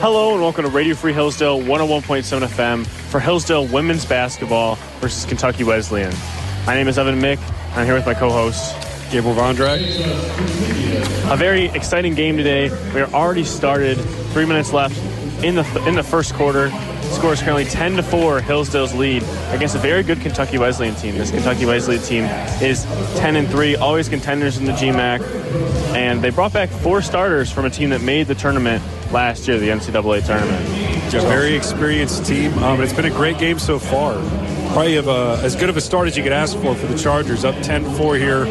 Hello and welcome to Radio Free Hillsdale 101.7 FM for Hillsdale women's basketball versus Kentucky Wesleyan. My name is Evan Mick. I'm here with my co-host Gabriel Vondrak. A very exciting game today. We are already started. Three minutes left in the in the first quarter. Score is currently 10 to 4, Hillsdale's lead against a very good Kentucky Wesleyan team. This Kentucky Wesleyan team is 10 and 3, always contenders in the GMAC, and they brought back four starters from a team that made the tournament last year, the NCAA tournament. It's a very experienced team. Um, it's been a great game so far. Probably have a, as good of a start as you could ask for for the Chargers. Up 10-4 here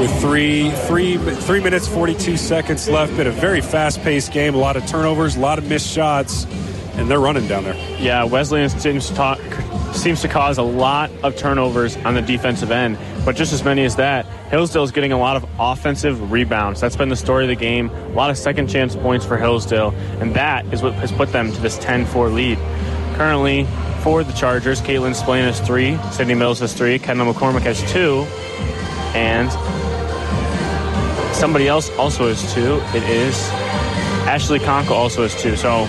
with three, three, three minutes 42 seconds left. Been a very fast-paced game. A lot of turnovers, a lot of missed shots and they're running down there. Yeah, Wesleyan seems to, talk, seems to cause a lot of turnovers on the defensive end, but just as many as that, Hillsdale is getting a lot of offensive rebounds. That's been the story of the game. A lot of second chance points for Hillsdale, and that is what has put them to this 10-4 lead. Currently, for the Chargers, Caitlin Splain has three, Sydney Mills has three, Kendall McCormick has two, and somebody else also has two. It is Ashley Conkle also has two. So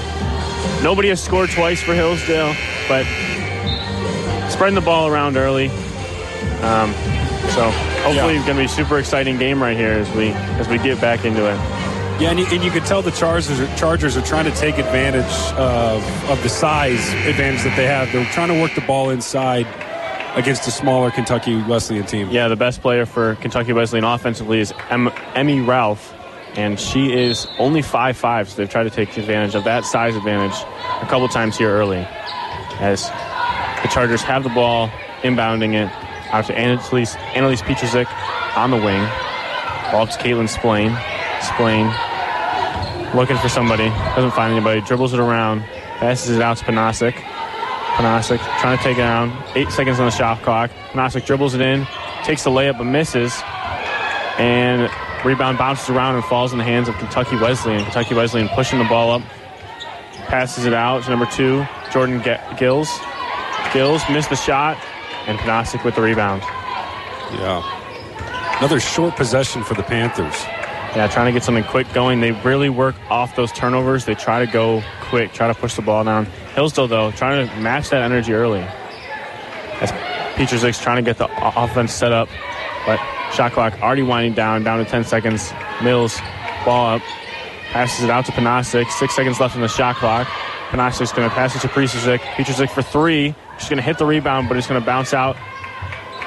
Nobody has scored twice for Hillsdale, but spreading the ball around early. Um, so hopefully, yeah. it's going to be a super exciting game right here as we as we get back into it. Yeah, and you, and you could tell the Chargers are, Chargers are trying to take advantage of, of the size advantage that they have. They're trying to work the ball inside against a smaller Kentucky Wesleyan team. Yeah, the best player for Kentucky Wesleyan offensively is em- Emmy Ralph and she is only five five, so they've tried to take advantage of that size advantage a couple times here early. As the Chargers have the ball, inbounding it out to Annalise, Annalise Petrzik on the wing. Ball to Caitlin Splain. Splain looking for somebody, doesn't find anybody, dribbles it around, passes it out to Panasic. Panasic trying to take it down. Eight seconds on the shot clock. Panasic dribbles it in, takes the layup but misses. And Rebound bounces around and falls in the hands of Kentucky Wesleyan. Kentucky Wesleyan pushing the ball up, passes it out to number two, Jordan Gills. Gills missed the shot, and Panasic with the rebound. Yeah. Another short possession for the Panthers. Yeah, trying to get something quick going. They really work off those turnovers. They try to go quick, try to push the ball down. Hillsdale, though, trying to match that energy early. As Peterzik's trying to get the offense set up, but Shot clock already winding down, down to 10 seconds. Mills, ball up, passes it out to Panasic. Six seconds left on the shot clock. Panasic's going to pass it to Petrzik. Petrzik for three. She's going to hit the rebound, but it's going to bounce out.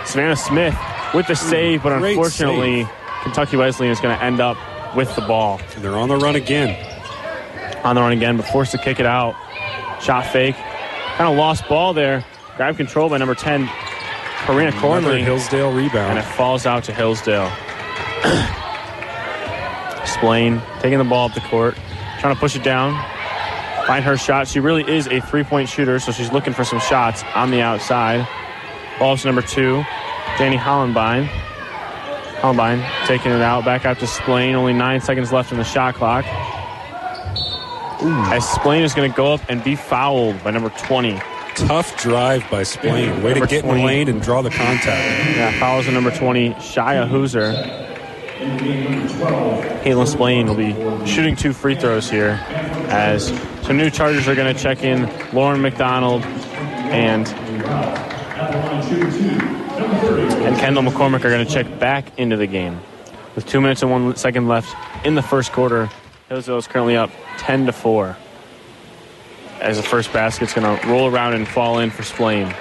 Savannah Smith with the save, but unfortunately, save. Kentucky Wesleyan is going to end up with the ball. And they're on the run again. On the run again, but forced to kick it out. Shot fake. Kind of lost ball there. Grab control by number 10, Karina Cornley. Hillsdale rebound. And it falls out to Hillsdale. Splain taking the ball up the court, trying to push it down. Find her shot. She really is a three point shooter, so she's looking for some shots on the outside. Ball to number two, Danny Hollenbein. Hollenbein taking it out, back out to Splain. Only nine seconds left in the shot clock. Ooh. As Splain is going to go up and be fouled by number 20, Tough drive by Splain. Way number to get 20. in the lane and draw the contact. Yeah, fouls in number 20, Shia Hooser. Caitlin Splain will be shooting two free throws here as some new Chargers are going to check in. Lauren McDonald and and Kendall McCormick are going to check back into the game. With two minutes and one second left in the first quarter, Hillsdale is currently up 10 to 4 as the first basket's going to roll around and fall in for Splain.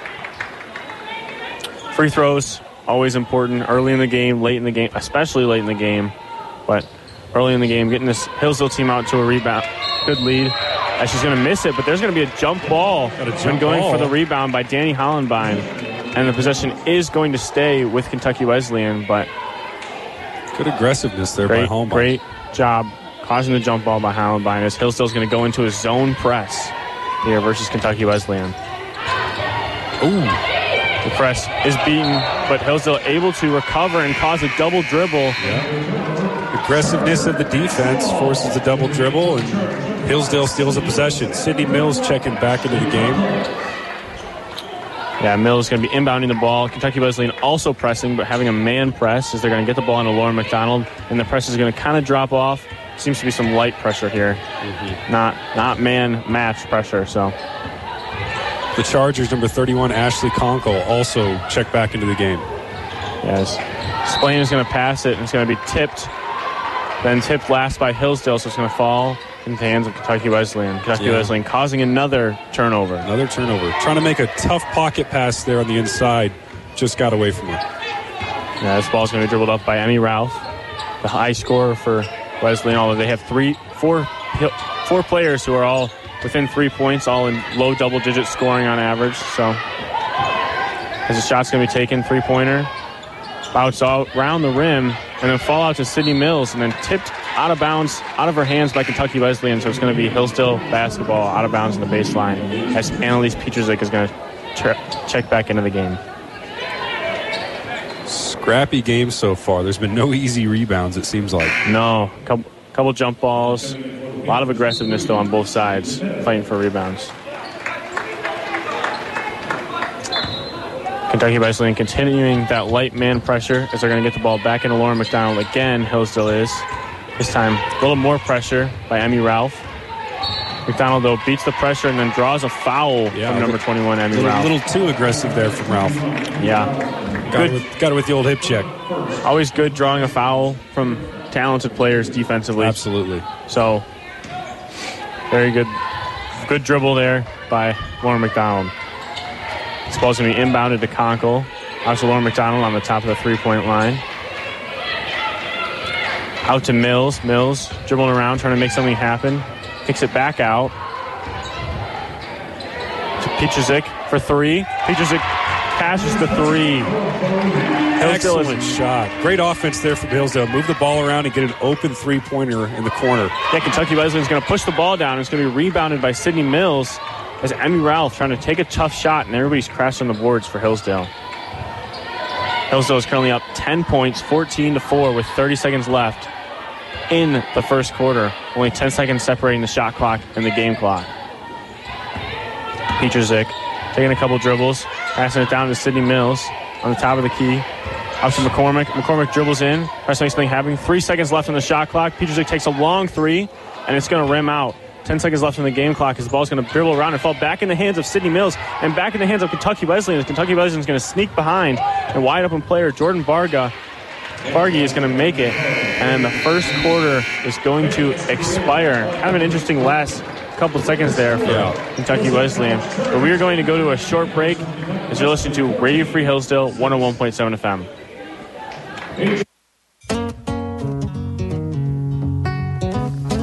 Free throws, always important early in the game, late in the game, especially late in the game. But early in the game, getting this Hillsdale team out to a rebound, good lead. As she's going to miss it, but there's going to be a jump ball when going ball. for the rebound by Danny Hollenbein. And the possession is going to stay with Kentucky Wesleyan, but good aggressiveness there great, by Hollenbein. Great job causing the jump ball by Hollenbein as Hillsdale's going to go into a zone press here versus Kentucky Wesleyan. Ooh. The press is beaten, but Hillsdale able to recover and cause a double dribble. Yeah. Aggressiveness of the defense forces a double dribble, and Hillsdale steals a possession. Sydney Mills checking back into the game. Yeah, Mills is going to be inbounding the ball. Kentucky Wesleyan also pressing, but having a man press as they're going to get the ball into Lauren McDonald, and the press is going to kind of drop off seems to be some light pressure here, mm-hmm. not not man match pressure. So The Chargers, number 31, Ashley Conkle, also checked back into the game. yes, Splain is going to pass it and it's going to be tipped. Then tipped last by Hillsdale, so it's going to fall into the hands of Kentucky Wesleyan. Kentucky Yeah. Wesleyan causing another turnover. Another turnover. Trying to make a tough pocket pass there on the inside. Just got away from her. Yeah, this ball's going to be dribbled up by Emmy Ralph, the high scorer for Wesleyan. Although they have three, four, four players who are all within three points, all in low double-digit scoring on average. So, as the shot's going to be taken, three-pointer, bounce out round the rim, and then fall out to Sydney Mills, and then tipped out of bounds, out of her hands by Kentucky Wesleyan. So it's going to be Hillsdale basketball out of bounds in the baseline as Annalise Peterzik is going to ch- check back into the game. Scrappy game so far. There's been no easy rebounds, it seems like. No, couple, couple jump balls. A lot of aggressiveness, though, on both sides, fighting for rebounds. Kentucky Wesleyan continuing that light man pressure as they're going to get the ball back into Lauren McDonald again. Hillsdale is. This time, a little more pressure by Emmy Ralph. McDonald, though, beats the pressure and then draws a foul Yeah, from number 21, A Emmy little, Ralph. A little too aggressive there from Ralph. Yeah. Got Good. it, with, got it with the old hip check. Always good drawing a foul from talented players defensively. Absolutely. So, very good, good dribble there by Lauren McDonald. It's supposed to be inbounded to Conkle. Obviously, Lauren McDonald on the top of the three-point line. Out to Mills. Mills dribbling around, trying to make something happen. Kicks it back out to Petrozik for three. Petrozik passes the three. Hillsdale is- Excellent shot. Great offense there from Hillsdale. Move the ball around and get an open three pointer in the corner. Yeah, Kentucky Wesleyan is going to push the ball down. It's going to be rebounded by Sydney Mills as Emmy Ralph trying to take a tough shot, and everybody's crashing the boards for Hillsdale. Hillsdale is currently up 10 points, 14 to 4, with 30 seconds left in the first quarter. Only 10 seconds separating the shot clock and the game clock. Petrozik taking a couple dribbles, passing it down to Sydney Mills on the top of the key. Out to McCormick. McCormick dribbles in, tries to make something happen. Three seconds left on the shot clock. Petrozik takes a long three, and it's going to rim out. Ten seconds left on the game clock as the ball's going to dribble around and fall back in the hands of Sydney Mills and back in the hands of Kentucky Wesleyan. Kentucky Wesleyan is going to sneak behind, and wide open player Jordan Varga Vargy is going to make it, and the first quarter is going to expire. Kind of an interesting last couple seconds there for Yeah. Kentucky Wesleyan. But we are going to go to a short break as you're listening to Radio Free Hillsdale 101.7 FM.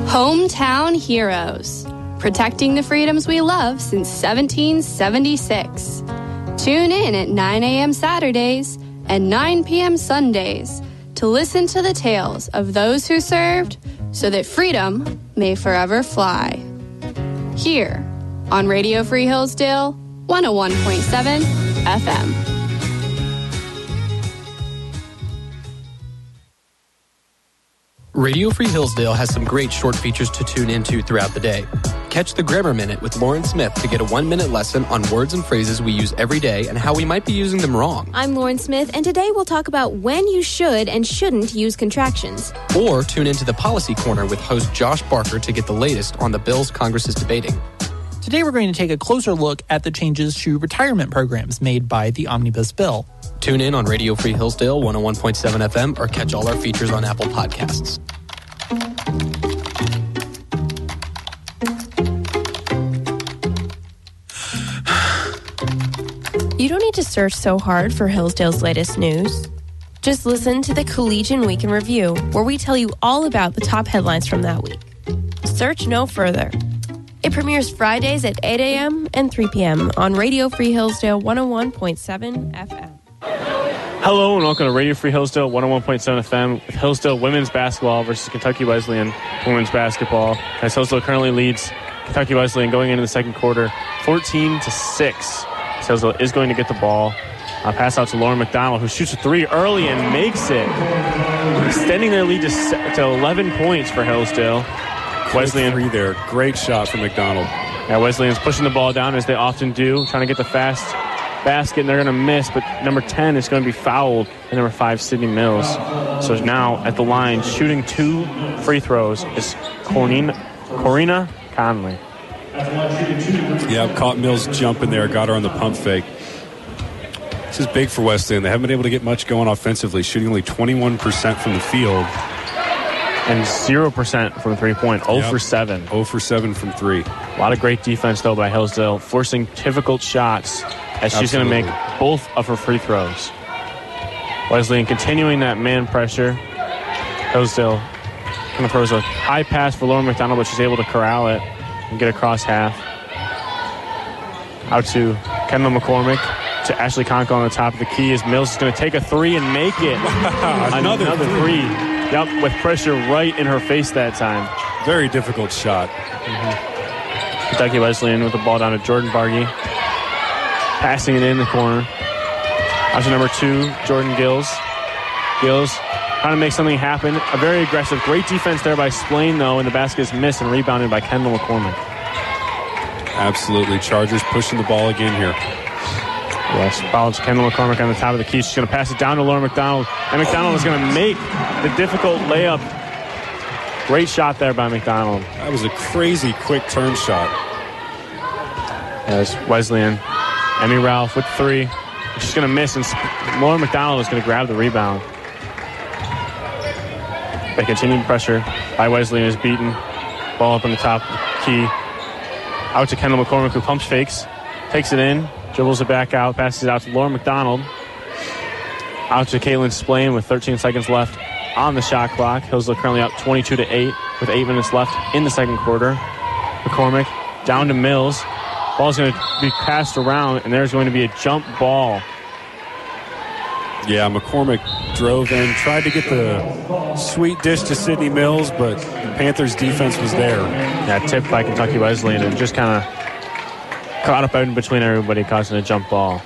Hometown Heroes, protecting the freedoms we love since 1776. Tune in at 9 a.m. Saturdays and 9 p.m. Sundays to listen to the tales of those who served so that freedom may forever fly. Here on Radio Free Hillsdale 101.7 FM. Radio Free Hillsdale has some great short features to tune into throughout the day. Catch the Grammar Minute with Lauren Smith to get a one minute lesson on words and phrases we use every day and how we might be using them wrong. I'm Lauren Smith, and today we'll talk about when you should and shouldn't use contractions. Or tune into the Policy Corner with host Josh Barker to get the latest on the bills Congress is debating. Today, we're going to take a closer look at the changes to retirement programs made by the Omnibus Bill. Tune in on Radio Free Hillsdale 101.7 FM or catch all our features on Apple Podcasts. You don't need to search so hard for Hillsdale's latest news. Just listen to the Collegian Week in Review, where we tell you all about the top headlines from that week. Search no further. It premieres Fridays at 8 a.m. and 3 p.m. on Radio Free Hillsdale 101.7 FM. Hello and welcome to Radio Free Hillsdale 101.7 FM with Hillsdale women's basketball versus Kentucky Wesleyan women's basketball. As Hillsdale currently leads Kentucky Wesleyan going into the second quarter 14 to 6. So Hillsdale is going to get the ball. Uh, pass out to Lauren McDonald, who shoots a three early and makes it, extending their lead to, to 11 points for Hillsdale. Wesleyan Three there. Great shot from McDonald. yeah, Wesleyan's pushing the ball down as they often do, trying to get the fast basket, and they're going to miss, but number 10 is going to be fouled, and number 5, Sydney Mills. So now at the line, shooting two free throws is Corina, Corina Conley. Yeah, caught Mills jumping there, got her on the pump fake. This is big for Wesleyan. They haven't been able to get much going offensively, shooting only 21% from the field. And 0% from three point, 0 Yep. for 7. 0 for 7 from 3. A lot of great defense, though, by Hillsdale, forcing difficult shots as she's going to make both of her free throws. Wesleyan continuing that man pressure. Hillsdale kind of throws a high pass for Lauren McDonald, but she's able to corral it and get across half. Out to Kendall McCormick. To Ashley Conkle on the top of the key as Mills is going to take a three and make it. Another, three. three. Yep, with pressure right in her face that time. Very difficult shot. Mm-hmm. Kentucky Wesleyan with the ball down to Jordan Bargy. Passing it in the corner. Out to number two, Jordan Gills. Gills trying to make something happen. A very aggressive, great defense there by Splain, though, and the basket is missed and rebounded by Kendall McCormick. Absolutely. Chargers pushing the ball again here. Yes, foul Kendall McCormick on the top of the key. She's going to pass it down to Laura McDonald, and McDonald is going to make the difficult layup. Great shot there by McDonald. That was a crazy quick turn shot. As Wesleyan, Emmy Ralph with three. She's going to miss, and Laura McDonald is going to grab the rebound. The continued pressure by Wesleyan is beaten. Ball up on the top key. Out to Kendall McCormick, who pumps fakes, takes it in, dribbles it back out, passes it out to Laura McDonald. Out to Caitlin Splain with 13 seconds left on the shot clock. Hillsdale currently up 22 to 8 with 8 minutes left in the second quarter. McCormick down to Mills. Ball's going to be passed around, and there's going to be a jump ball. Yeah, McCormick drove in, tried to get the sweet dish to Sydney Mills, but the Panthers' defense was there. Yeah, tipped by Kentucky Wesleyan and just kind of caught up out in between everybody, causing a jump ball.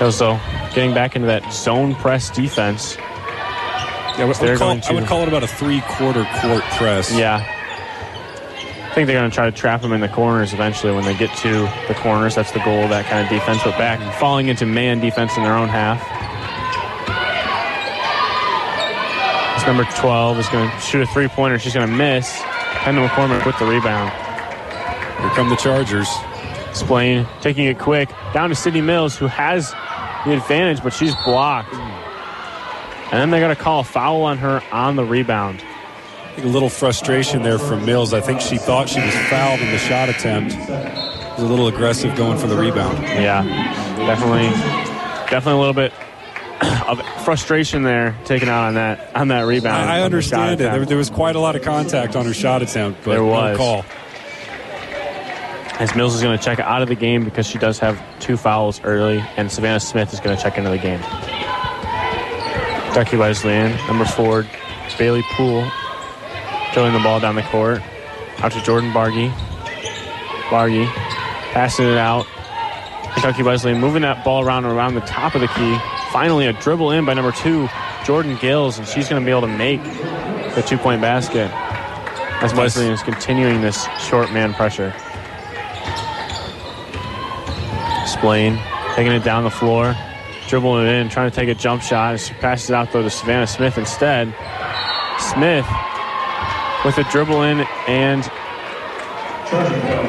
Hillsdale getting back into that zone press defense. Yeah, I would, They're call, I would call it about a three-quarter court press. Yeah. I think they're going to try to trap them in the corners eventually when they get to the corners. That's the goal, of that kind of defense. But back, falling into man defense in their own half. This number 12 is going to shoot a three pointer. She's going to miss. Kendall McCormick with the rebound. Here come the Chargers. Splain taking it quick down to Sydney Mills, who has the advantage, but she's blocked. And then they're going to call a foul on her on the rebound. A little frustration there from Mills. I think she thought she was fouled in the shot attempt. Was a little aggressive going for the rebound. Yeah, definitely, definitely a little bit of frustration there taken out on that on that rebound. I, I on the understand it. There, there was quite a lot of contact on her shot attempt, but There no was. call. As Mills is going to check out of the game because she does have two fouls early, and Savannah Smith is going to check into the game. Kentucky Wesleyan, number four, Bailey Poole, drilling the ball down the court. Out to Jordan Bargy. Bargy passing it out. Kentucky Wesleyan moving that ball around around the top of the key. Finally, a dribble in by number two, Jordan Gills, and she's going to be able to make the two point basket as Wesleyan is continuing this short man pressure. Splain taking it down the floor, dribbling it in, trying to take a jump shot. She passes it out though to Savannah Smith instead. Smith with a dribble in, and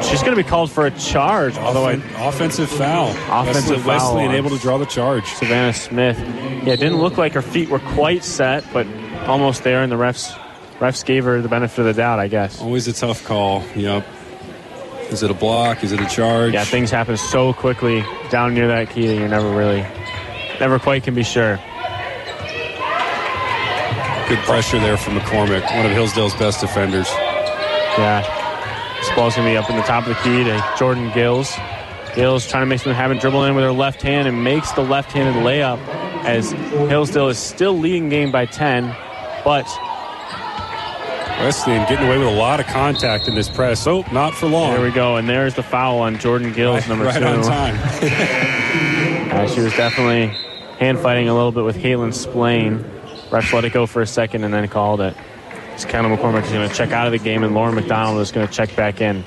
she's going to be called for a charge. Although I, offensive foul. Offensive Wesley, foul Wesley able to draw the charge. Savannah Smith, yeah, it didn't look like her feet were quite set, but almost there, and the refs refs gave her the benefit of the doubt, I guess. Always a tough call. Yep. Is it a block? Is it a charge? Yeah, things happen so quickly down near that key that you're never really, never quite can be sure. Good pressure there from McCormick, one of Hillsdale's best defenders. Yeah. This ball's going to be up in the top of the key to Jordan Gills. Gills trying to make something happen, dribble in with her left hand and makes the left-handed layup as Hillsdale is still leading game by 10, but Wesleyan getting away with a lot of contact in this press. Oh, not for long. there we go. And there's the foul on Jordan Gills, Right, number right two. on time. Uh, she was definitely hand fighting a little bit with Caitlin Splain. Refs let it go for a second and then called it. So Kendall McCormick is going to check out of the game, and Lauren McDonald is going to check back in.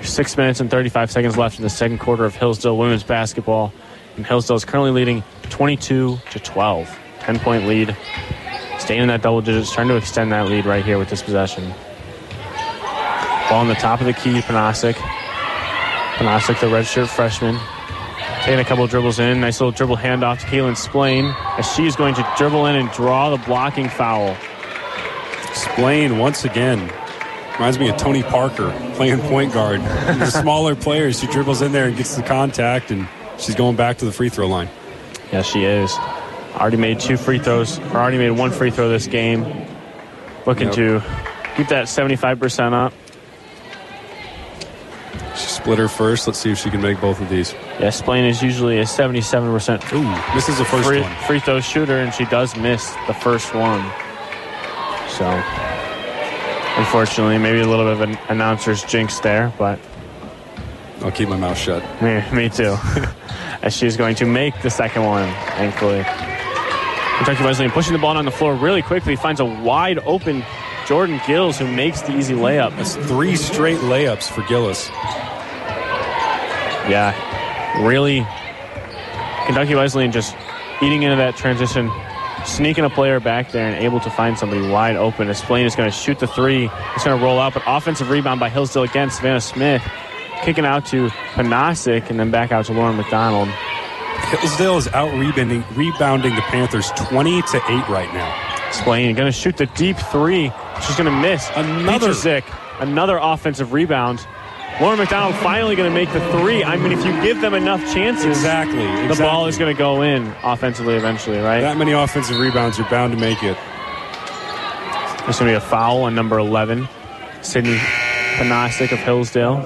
Six minutes and 35 seconds left in the second quarter of Hillsdale women's basketball. And Hillsdale is currently leading 22 to 12. 10 point lead. Staying in that double digits, trying to extend that lead right here with this possession. Ball on the top of the key, Panasic. Panasic, the redshirt freshman. Taking a couple dribbles in. Nice little dribble handoff to Kaylin Splain as she's going to dribble in and draw the blocking foul. Splain once again. Reminds me of Tony Parker playing point guard. the smaller players, she dribbles in there and gets the contact, and she's going back to the free throw line. Yes, she is. Already made two free throws, or already made one free throw this game. Looking Yep. to keep that 75% up. She split her first. Let's see if she can make both of these. Yeah, Splain is usually a 77% Ooh, misses the first free, one. free throw shooter, and she does miss the first one. So, unfortunately, maybe a little bit of an announcer's jinx there, but I'll keep my mouth shut. me, me too. As she's going to make the second one, thankfully. Kentucky Wesleyan pushing the ball on the floor really quickly, finds a wide open Jordan Gills who makes the easy layup. That's three straight layups for Gillis. Yeah, really. Kentucky Wesleyan just eating into that transition, sneaking a player back there and able to find somebody wide open. As Splain is going to shoot the three. It's going to roll out, but offensive rebound by Hillsdale again. Savannah Smith kicking out to Panasic and then back out to Lauren McDonald. Hillsdale is out rebounding, rebounding the Panthers 20 to 8 right now. Splain going to shoot the deep three. She's going to miss. Another- Petrzik, another offensive rebound. Lauren McDonald finally going to make the three. I mean, if you give them enough chances, Exactly. the ball is going to go in offensively eventually, right? That many offensive rebounds, you're bound to make it. There's going to be a foul on number 11, Sydney Panasic of Hillsdale.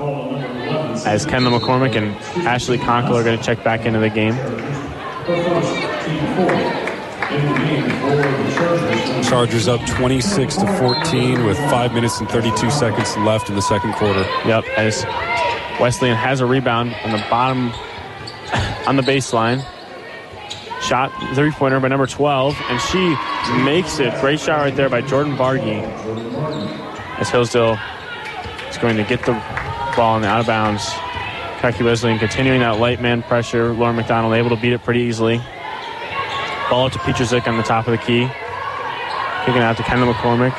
As Kendall McCormick and Ashley Conkle are going to check back into the game. Chargers up 26 to 14 with 5 minutes and 32 seconds left in the second quarter. Yep, as Wesleyan has a rebound on the bottom, on the baseline. Shot three pointer by number 12, and she makes it. Great shot right there by Jordan Bargy. As Hillsdale is going to get the ball in the out of bounds. Kentucky Wesleyan continuing that light man pressure. Lauren McDonald able to beat it pretty easily. Ball to Petrzik on the top of the key. Kicking out to Kendall McCormick.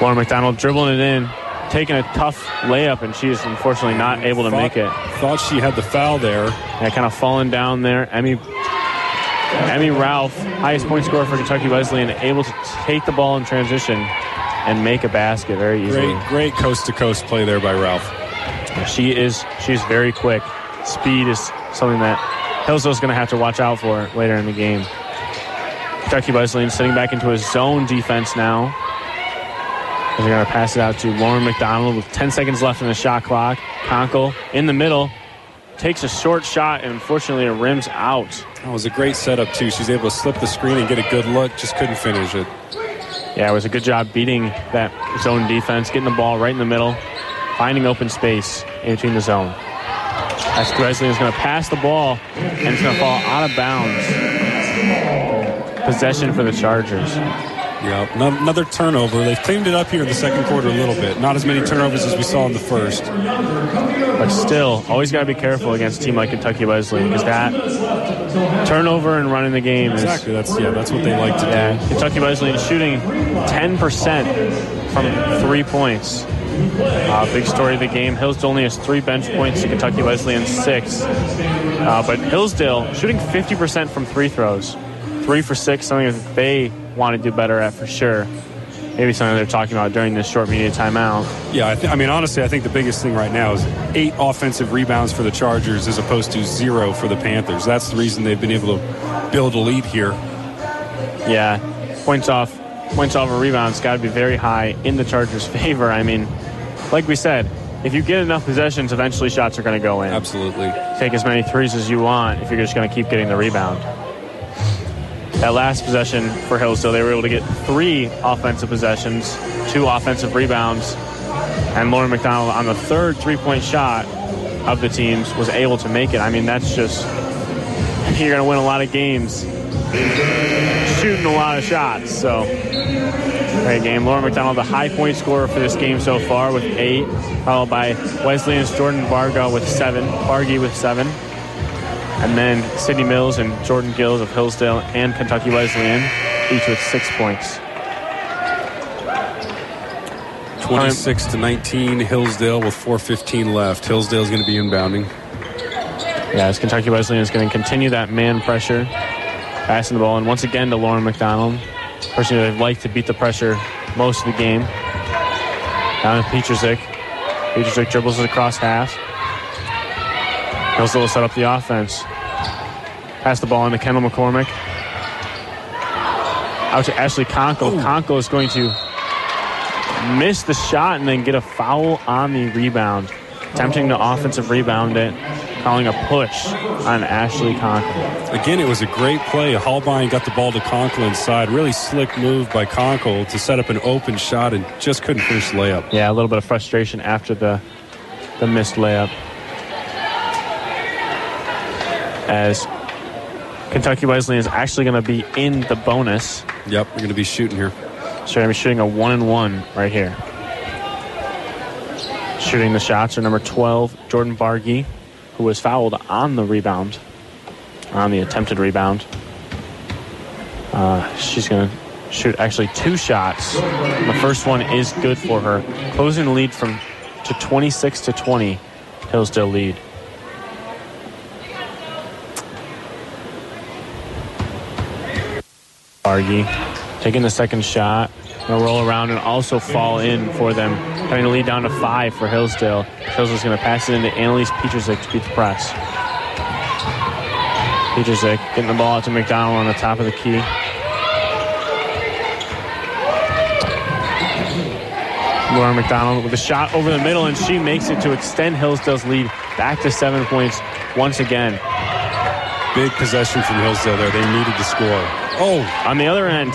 Lauren McDonald dribbling it in, taking a tough layup, and she is unfortunately not able to make it. Thought she had the foul there. Yeah, kind of falling down there. Emmy Emmy Ralph, highest point scorer for Kentucky Wesleyan, able to take the ball in transition and make a basket very easily. Great, great coast to coast play there by Ralph. She is she's very quick. Speed is something that Hillsdale's going to have to watch out for later in the game. Kentucky Wesleyan sitting back into a zone defense now. They're going to pass it out to Lauren McDonald with 10 seconds left in the shot clock. Conkle in the middle takes a short shot and unfortunately it rims out. That was a great setup, too. She was able to slip the screen and get a good look, just couldn't finish it. Yeah, it was a good job beating that zone defense, getting the ball right in the middle, finding open space in between the zone. As Wesleyan is going to pass the ball and it's going to fall out of bounds. Possession for the Chargers. Yeah, no- another turnover. They've cleaned it up here in the second quarter a little bit. Not as many turnovers as we saw in the first. But still, always got to be careful against a team like Kentucky Wesleyan because that turnover and running the game is. Exactly. That's yeah. That's what they like to do. Kentucky Wesleyan shooting 10% from three points. Uh, big story of the game. Hillsdale only has three bench points to Kentucky Wesleyan six. Uh, but Hillsdale shooting 50% from three throws. Three for six, something that they want to do better at for sure. Maybe something they're talking about during this short media timeout. Yeah, I, th- I mean, honestly, I think the biggest thing right now is eight offensive rebounds for the Chargers as opposed to zero for the Panthers. That's the reason they've been able to build a lead here. Yeah, points off, points off a rebound's got to be very high in the Chargers' favor. I mean, like we said, if you get enough possessions, eventually shots are going to go in. Absolutely. Take as many threes as you want if you're just going to keep getting the rebound. That last possession for Hillsdale, they were able to get three offensive possessions, two offensive rebounds, and Lauren McDonald on the third three-point shot of the teams was able to make it. I mean, that's just you're going to win a lot of games shooting a lot of shots. So Great game. Lauren McDonald, the high point scorer for this game so far with eight, followed by Wesleyan's Jordan Varga with seven, Bargy with seven, and then Sydney Mills and Jordan Gills of Hillsdale and Kentucky Wesleyan, each with six points. 26 to 19, Hillsdale with 4.15 left. Hillsdale's going to be inbounding. Yeah, as Kentucky Wesleyan is going to continue that man pressure, passing the ball, and once again to Lauren McDonald, person who they'd like to beat the pressure most of the game. Down to Petrzik. Petrzik dribbles it across half. Hillsdale will set up the offense. Pass the ball into Kendall McCormick. Out to Ashley Conkle. Conkle is going to miss the shot and then get a foul on the rebound. Attempting to oh. offensive rebound it, calling a push on Ashley Conkle. Again, it was a great play. Holbein got the ball to Conkle inside. Really slick move by Conkle to set up an open shot and just couldn't finish the layup. Yeah, a little bit of frustration after the the missed layup. As Kentucky Wesleyan is actually going to be in the bonus. Yep, we're going to be shooting here. So going to be shooting a one and one right here. Shooting the shots are number 12, Jordan Bargy, who was fouled on the rebound, on the attempted rebound. Uh, she's going to shoot actually two shots. The first one is good for her, closing the lead from to 26 to 20. Hillsdale lead. Bargy taking the second shot. Gonna roll around and also fall in for them. Trying to lead down to five for Hillsdale. Hillsdale's gonna pass it into Annalise Peterzik to beat the press. Peterzik getting the ball out to McDonald on the top of the key. Laura McDonald with a shot over the middle, and she makes it to extend Hillsdale's lead back to seven points once again. Big possession from Hillsdale there. They needed to score. Oh, On the other end,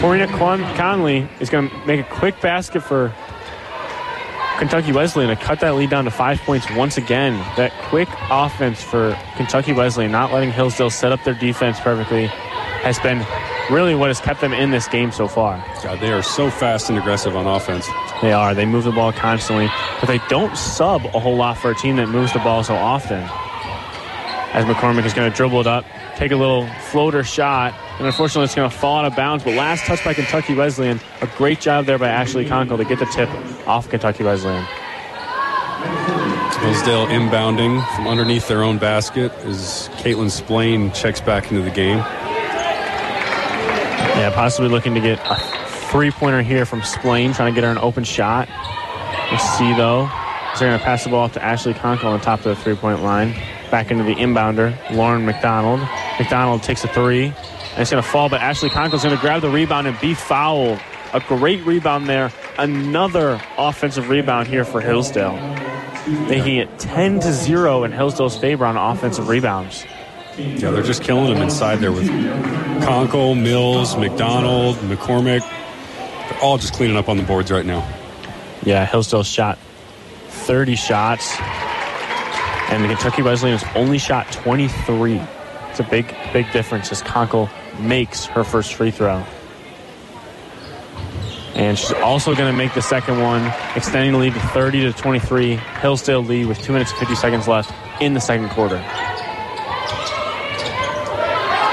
Corina Con- Conley is going to make a quick basket for Kentucky Wesleyan to cut that lead down to five points once again. That quick offense for Kentucky Wesleyan, not letting Hillsdale set up their defense perfectly, has been really what has kept them in this game so far. God, they are so fast and aggressive on offense. They are. They move the ball constantly, but they don't sub a whole lot for a team that moves the ball so often. As McCormick is going to dribble it up, take a little floater shot, and unfortunately it's going to fall out of bounds. But last touch by Kentucky Wesleyan, a great job there by Ashley Conkle to get the tip off Kentucky Wesleyan. Hillsdale inbounding from underneath their own basket as Caitlin Splain checks back into the game. Yeah, possibly looking to get a three-pointer here from Splain, trying to get her an open shot. We'll see though. So they're going to pass the ball off to Ashley Conkle on the top of the three-point line. Back into the inbounder, Lauren McDonald. McDonald takes a three, and it's going to fall, but Ashley Conkle's going to grab the rebound and be fouled. A great rebound there. Another offensive rebound here for Hillsdale. Making it 10 to 0 in Hillsdale's favor on offensive rebounds. Yeah, they're just killing them inside there with Conkle, Mills, McDonald, McCormick. They're all just cleaning up on the boards right now. Yeah, Hillsdale shot 30 shots, and the Kentucky Wesleyan has only shot 23. A big, big difference as Conkle makes her first free throw. And she's also going to make the second one, extending the lead to 30 to 23. Hillsdale lead with 2 minutes and 50 seconds left in the second quarter.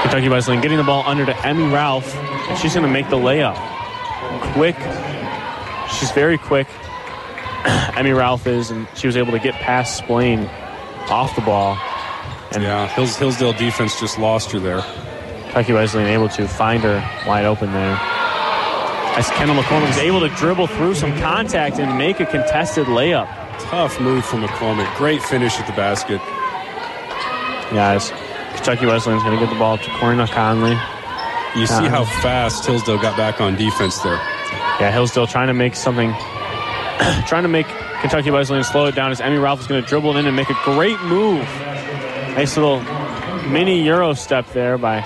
Kentucky Wesleyan getting the ball under to Emmy Ralph, and she's going to make the layup. Quick. She's very quick. Emmy Ralph is, and she was able to get past Splain off the ball. And Yeah, Hills, Hillsdale defense just lost her there. Kentucky Wesleyan able to find her wide open there. As Kendall McCormick is able to dribble through some contact and make a contested layup. Tough move from McCormick. Great finish at the basket. Guys, Kentucky Wesleyan's going to get the ball to Corina Conley. You see Uh-huh. how fast Hillsdale got back on defense there. Yeah, Hillsdale trying to make something, trying to make Kentucky Wesleyan slow it down as Emmy Ralph is going to dribble it in and make a great move. Nice little mini Euro step there by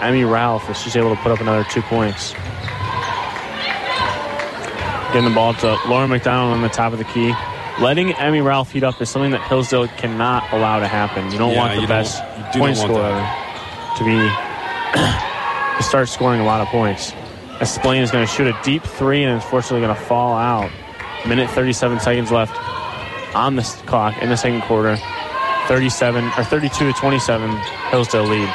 Emmy Ralph as she's able to put up another two points. Getting the ball to Laura McDonald on the top of the key. Letting Emmy Ralph heat up is something that Hillsdale cannot allow to happen. You don't Yeah, want the best point scorer to be to start scoring a lot of points. As Splain is going to shoot a deep three and unfortunately going to fall out. Minute 37 seconds left on the clock in the second quarter. 37 or 32 to 27, Hillsdale lead.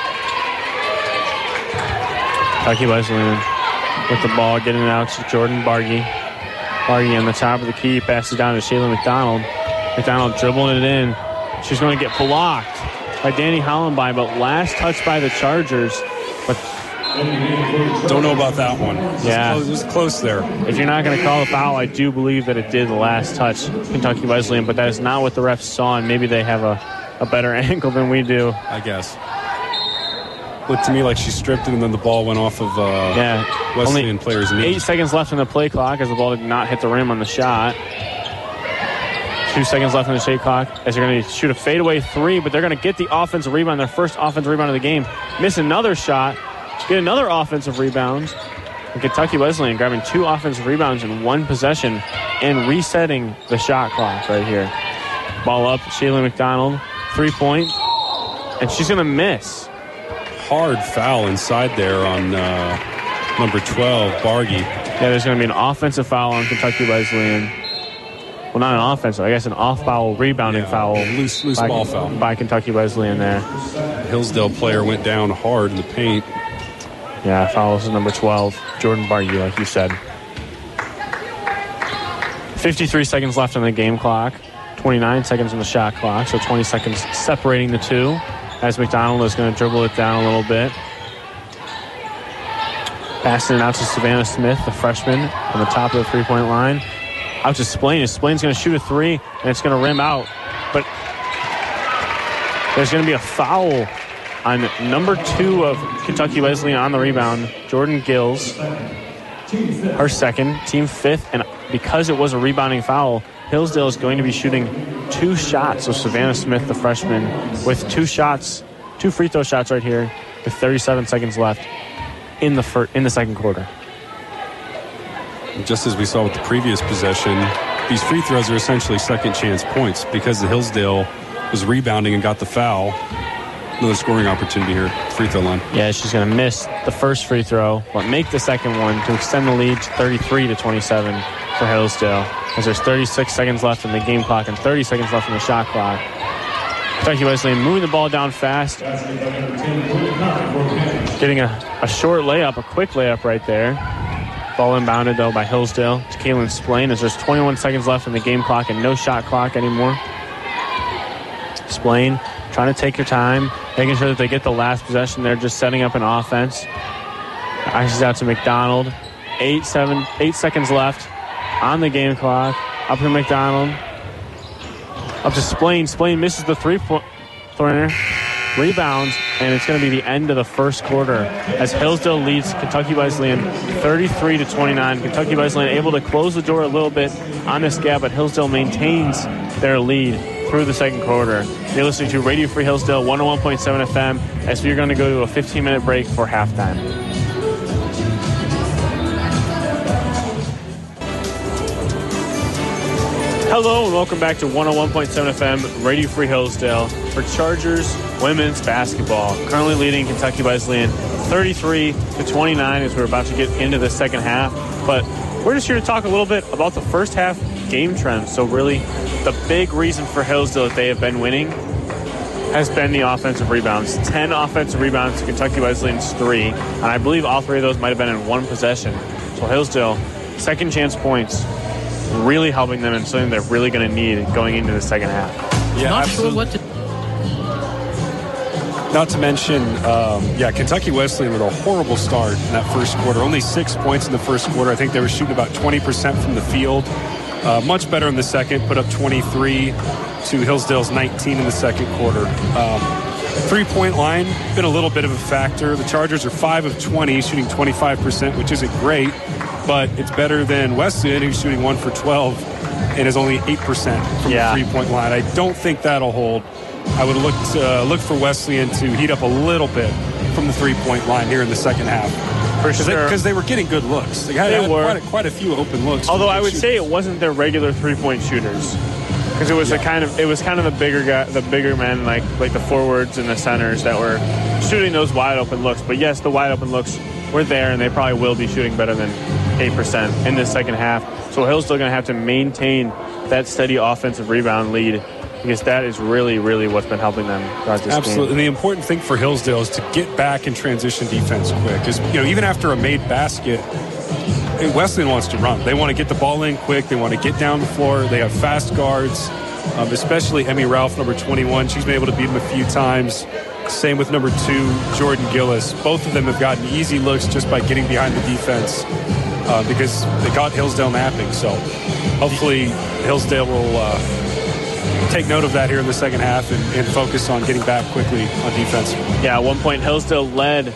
Kentucky Wesleyan with the ball, getting it out to Jordan Bargy. Bargy on the top of the key, passes down to Shayla McDonald. McDonald dribbling it in. She's going to get blocked by Danny Hollenbein, but last touch by the Chargers. But Don't know about that one. It was Yeah. close- it was close there. if you're not going to call a foul, I do believe that it did the last touch Kentucky Wesleyan, but that is not what the refs saw, and maybe they have a, a better angle than we do. I guess. Looked to me like she stripped it, and then the ball went off of uh, Yeah. Wesleyan Only player's knee. Eight seconds left in the play clock as the ball did not hit the rim on the shot. Two seconds left in the shot clock as they're going to shoot a fadeaway three, but they're going to get the offensive rebound, their first offensive rebound of the game. Miss another shot, get another offensive rebound. And Kentucky Wesleyan grabbing two offensive rebounds in one possession and resetting the shot clock right here. Ball up, Shayla McDonald, three point, and she's going to miss. Hard foul inside there on uh, number 12, Bargy. Yeah, there's going to be an offensive foul on Kentucky Wesleyan. Well, not an offensive, I guess an off foul rebounding Yeah, foul. loose- loose by, ball foul. by Kentucky Wesleyan there. Hillsdale player went down hard in the paint. Yeah, fouls is number 12, Jordan Bargy, like you said. 53 seconds left on the game clock, 29 seconds on the shot clock, so 20 seconds separating the two. As McDonald is going to dribble it down a little bit. Passing it out to Savannah Smith, the freshman, on the top of the three point line. Out to Splain. Splain's going to shoot a three, and it's going to rim out. But there's going to be a foul on number two of Kentucky Wesleyan on the rebound, Jordan Gills. Her second, team fifth, and because it was a rebounding foul, Hillsdale is going to be shooting two shots. So Savannah Smith, the freshman, with two shots, two free throw shots right here, with 37 seconds left in the fir- in the second quarter. Just as we saw with the previous possession, these free throws are essentially second chance points because the Hillsdale was rebounding and got the foul. Another scoring opportunity here, free throw line. Yeah, she's going to miss the first free throw, but make the second one to extend the lead to 33 to 27 for Hillsdale. As there's 36 seconds left in the game clock and 30 seconds left in the shot clock. Kentucky Wesleyan moving the ball down fast, getting a, a short layup, a quick layup right there. Ball inbounded though by Hillsdale to Kaylin Splain as there's 21 seconds left in the game clock and no shot clock anymore. Splain trying to take your time, making sure that they get the last possession. They're just setting up an offense. Ices out to McDonald. Eight, seven, eight seconds left on the game clock. Up to McDonald. Up to Splain. Splain misses the three point pointer. Rebounds, and it's going to be the end of the first quarter as Hillsdale leads Kentucky Wesleyan 33 to 29. Kentucky Wesleyan able to close the door a little bit on this gap, but Hillsdale maintains their lead through the second quarter. You're listening to Radio Free Hillsdale 101.7 FM as we're going to go to a 15 minute break for halftime. Hello and welcome back to 101.7 FM Radio Free Hillsdale for Chargers women's basketball. Currently leading Kentucky Wesleyan 33 to 29 as we're about to get into the second half. But we're just here to talk a little bit about the first half game trends. So really, the big reason for Hillsdale that they have been winning has been the offensive rebounds. 10 offensive rebounds to Kentucky Wesleyan's three. And I believe all three of those might have been in one possession. So Hillsdale, second chance points, really helping them and something they're really going to need going into the second half. Yeah, Not absolutely. sure what to Not to mention, um, yeah, Kentucky Wesleyan with a horrible start in that first quarter. Only six points in the first quarter. I think they were shooting about 20% from the field. Uh, much better in the second, put up 23 to Hillsdale's 19 in the second quarter. Um, Three point line, been a little bit of a factor. The Chargers are 5 of 20, shooting 25%, which isn't great, but it's better than Wesleyan, who's shooting 1 for 12 and is only 8% from Yeah. the three point line. I don't think that'll hold. I would look to, uh, look for Wesleyan to heat up a little bit from the three point line here in the second half. For Because sure. they, they were getting good looks. They had, They had were. Quite, a, quite a few open looks. Although I would Shoot- say it wasn't their regular three point shooters. because it was the kind of it was kind of the bigger guy, the bigger men like like the forwards and the centers that were shooting those wide open looks. But yes, the wide open looks were there, and they probably will be shooting better than eight percent in the second half. So Hill's still going to have to maintain that steady offensive rebound lead because that is really, really what's been helping them throughout this Absolutely. game. And the important thing for Hillsdale is to get back in transition defense quick. Because, you know, even after a made basket, Wesleyan wants to run. They want to get the ball in quick. They want to get down the floor. They have fast guards, um, especially Emmy Ralph, number 21. She's been able to beat him a few times. Same with number two, Jordan Gillis. Both of them have gotten easy looks just by getting behind the defense uh, because they got Hillsdale napping. So hopefully Hillsdale will uh, take note of that here in the second half and, and focus on getting back quickly on defense. Yeah, at one point Hillsdale led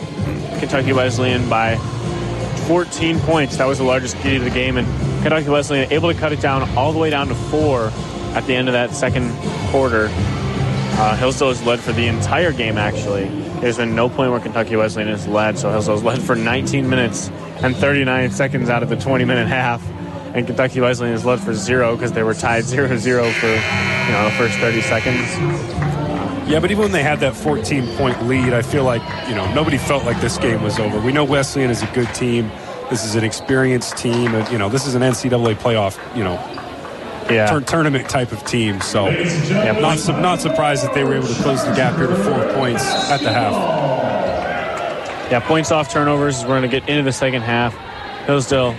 Kentucky Wesleyan by 14 points. That was the largest key to the game, and Kentucky Wesleyan able to cut it down all the way down to four at the end of that second quarter. Uh, Hillsdale has led for the entire game, actually. There's been no point where Kentucky Wesleyan has led, so Hillsdale has led for 19 minutes and 39 seconds out of the 20 minute half. And Kentucky Wesleyan has led for zero because they were tied 0 0 for you know the first 30 seconds. Yeah, but even when they had that 14 point lead, I feel like, you know, nobody felt like this game was over. We know Wesleyan is a good team. This is an experienced team. You know, this is an NCAA playoff, you know, Yeah. tur- tournament type of team. So, not, su- not surprised that they were able to close the gap here to four points at the half. Yeah, points off turnovers. We're going to get into the second half. Hillsdale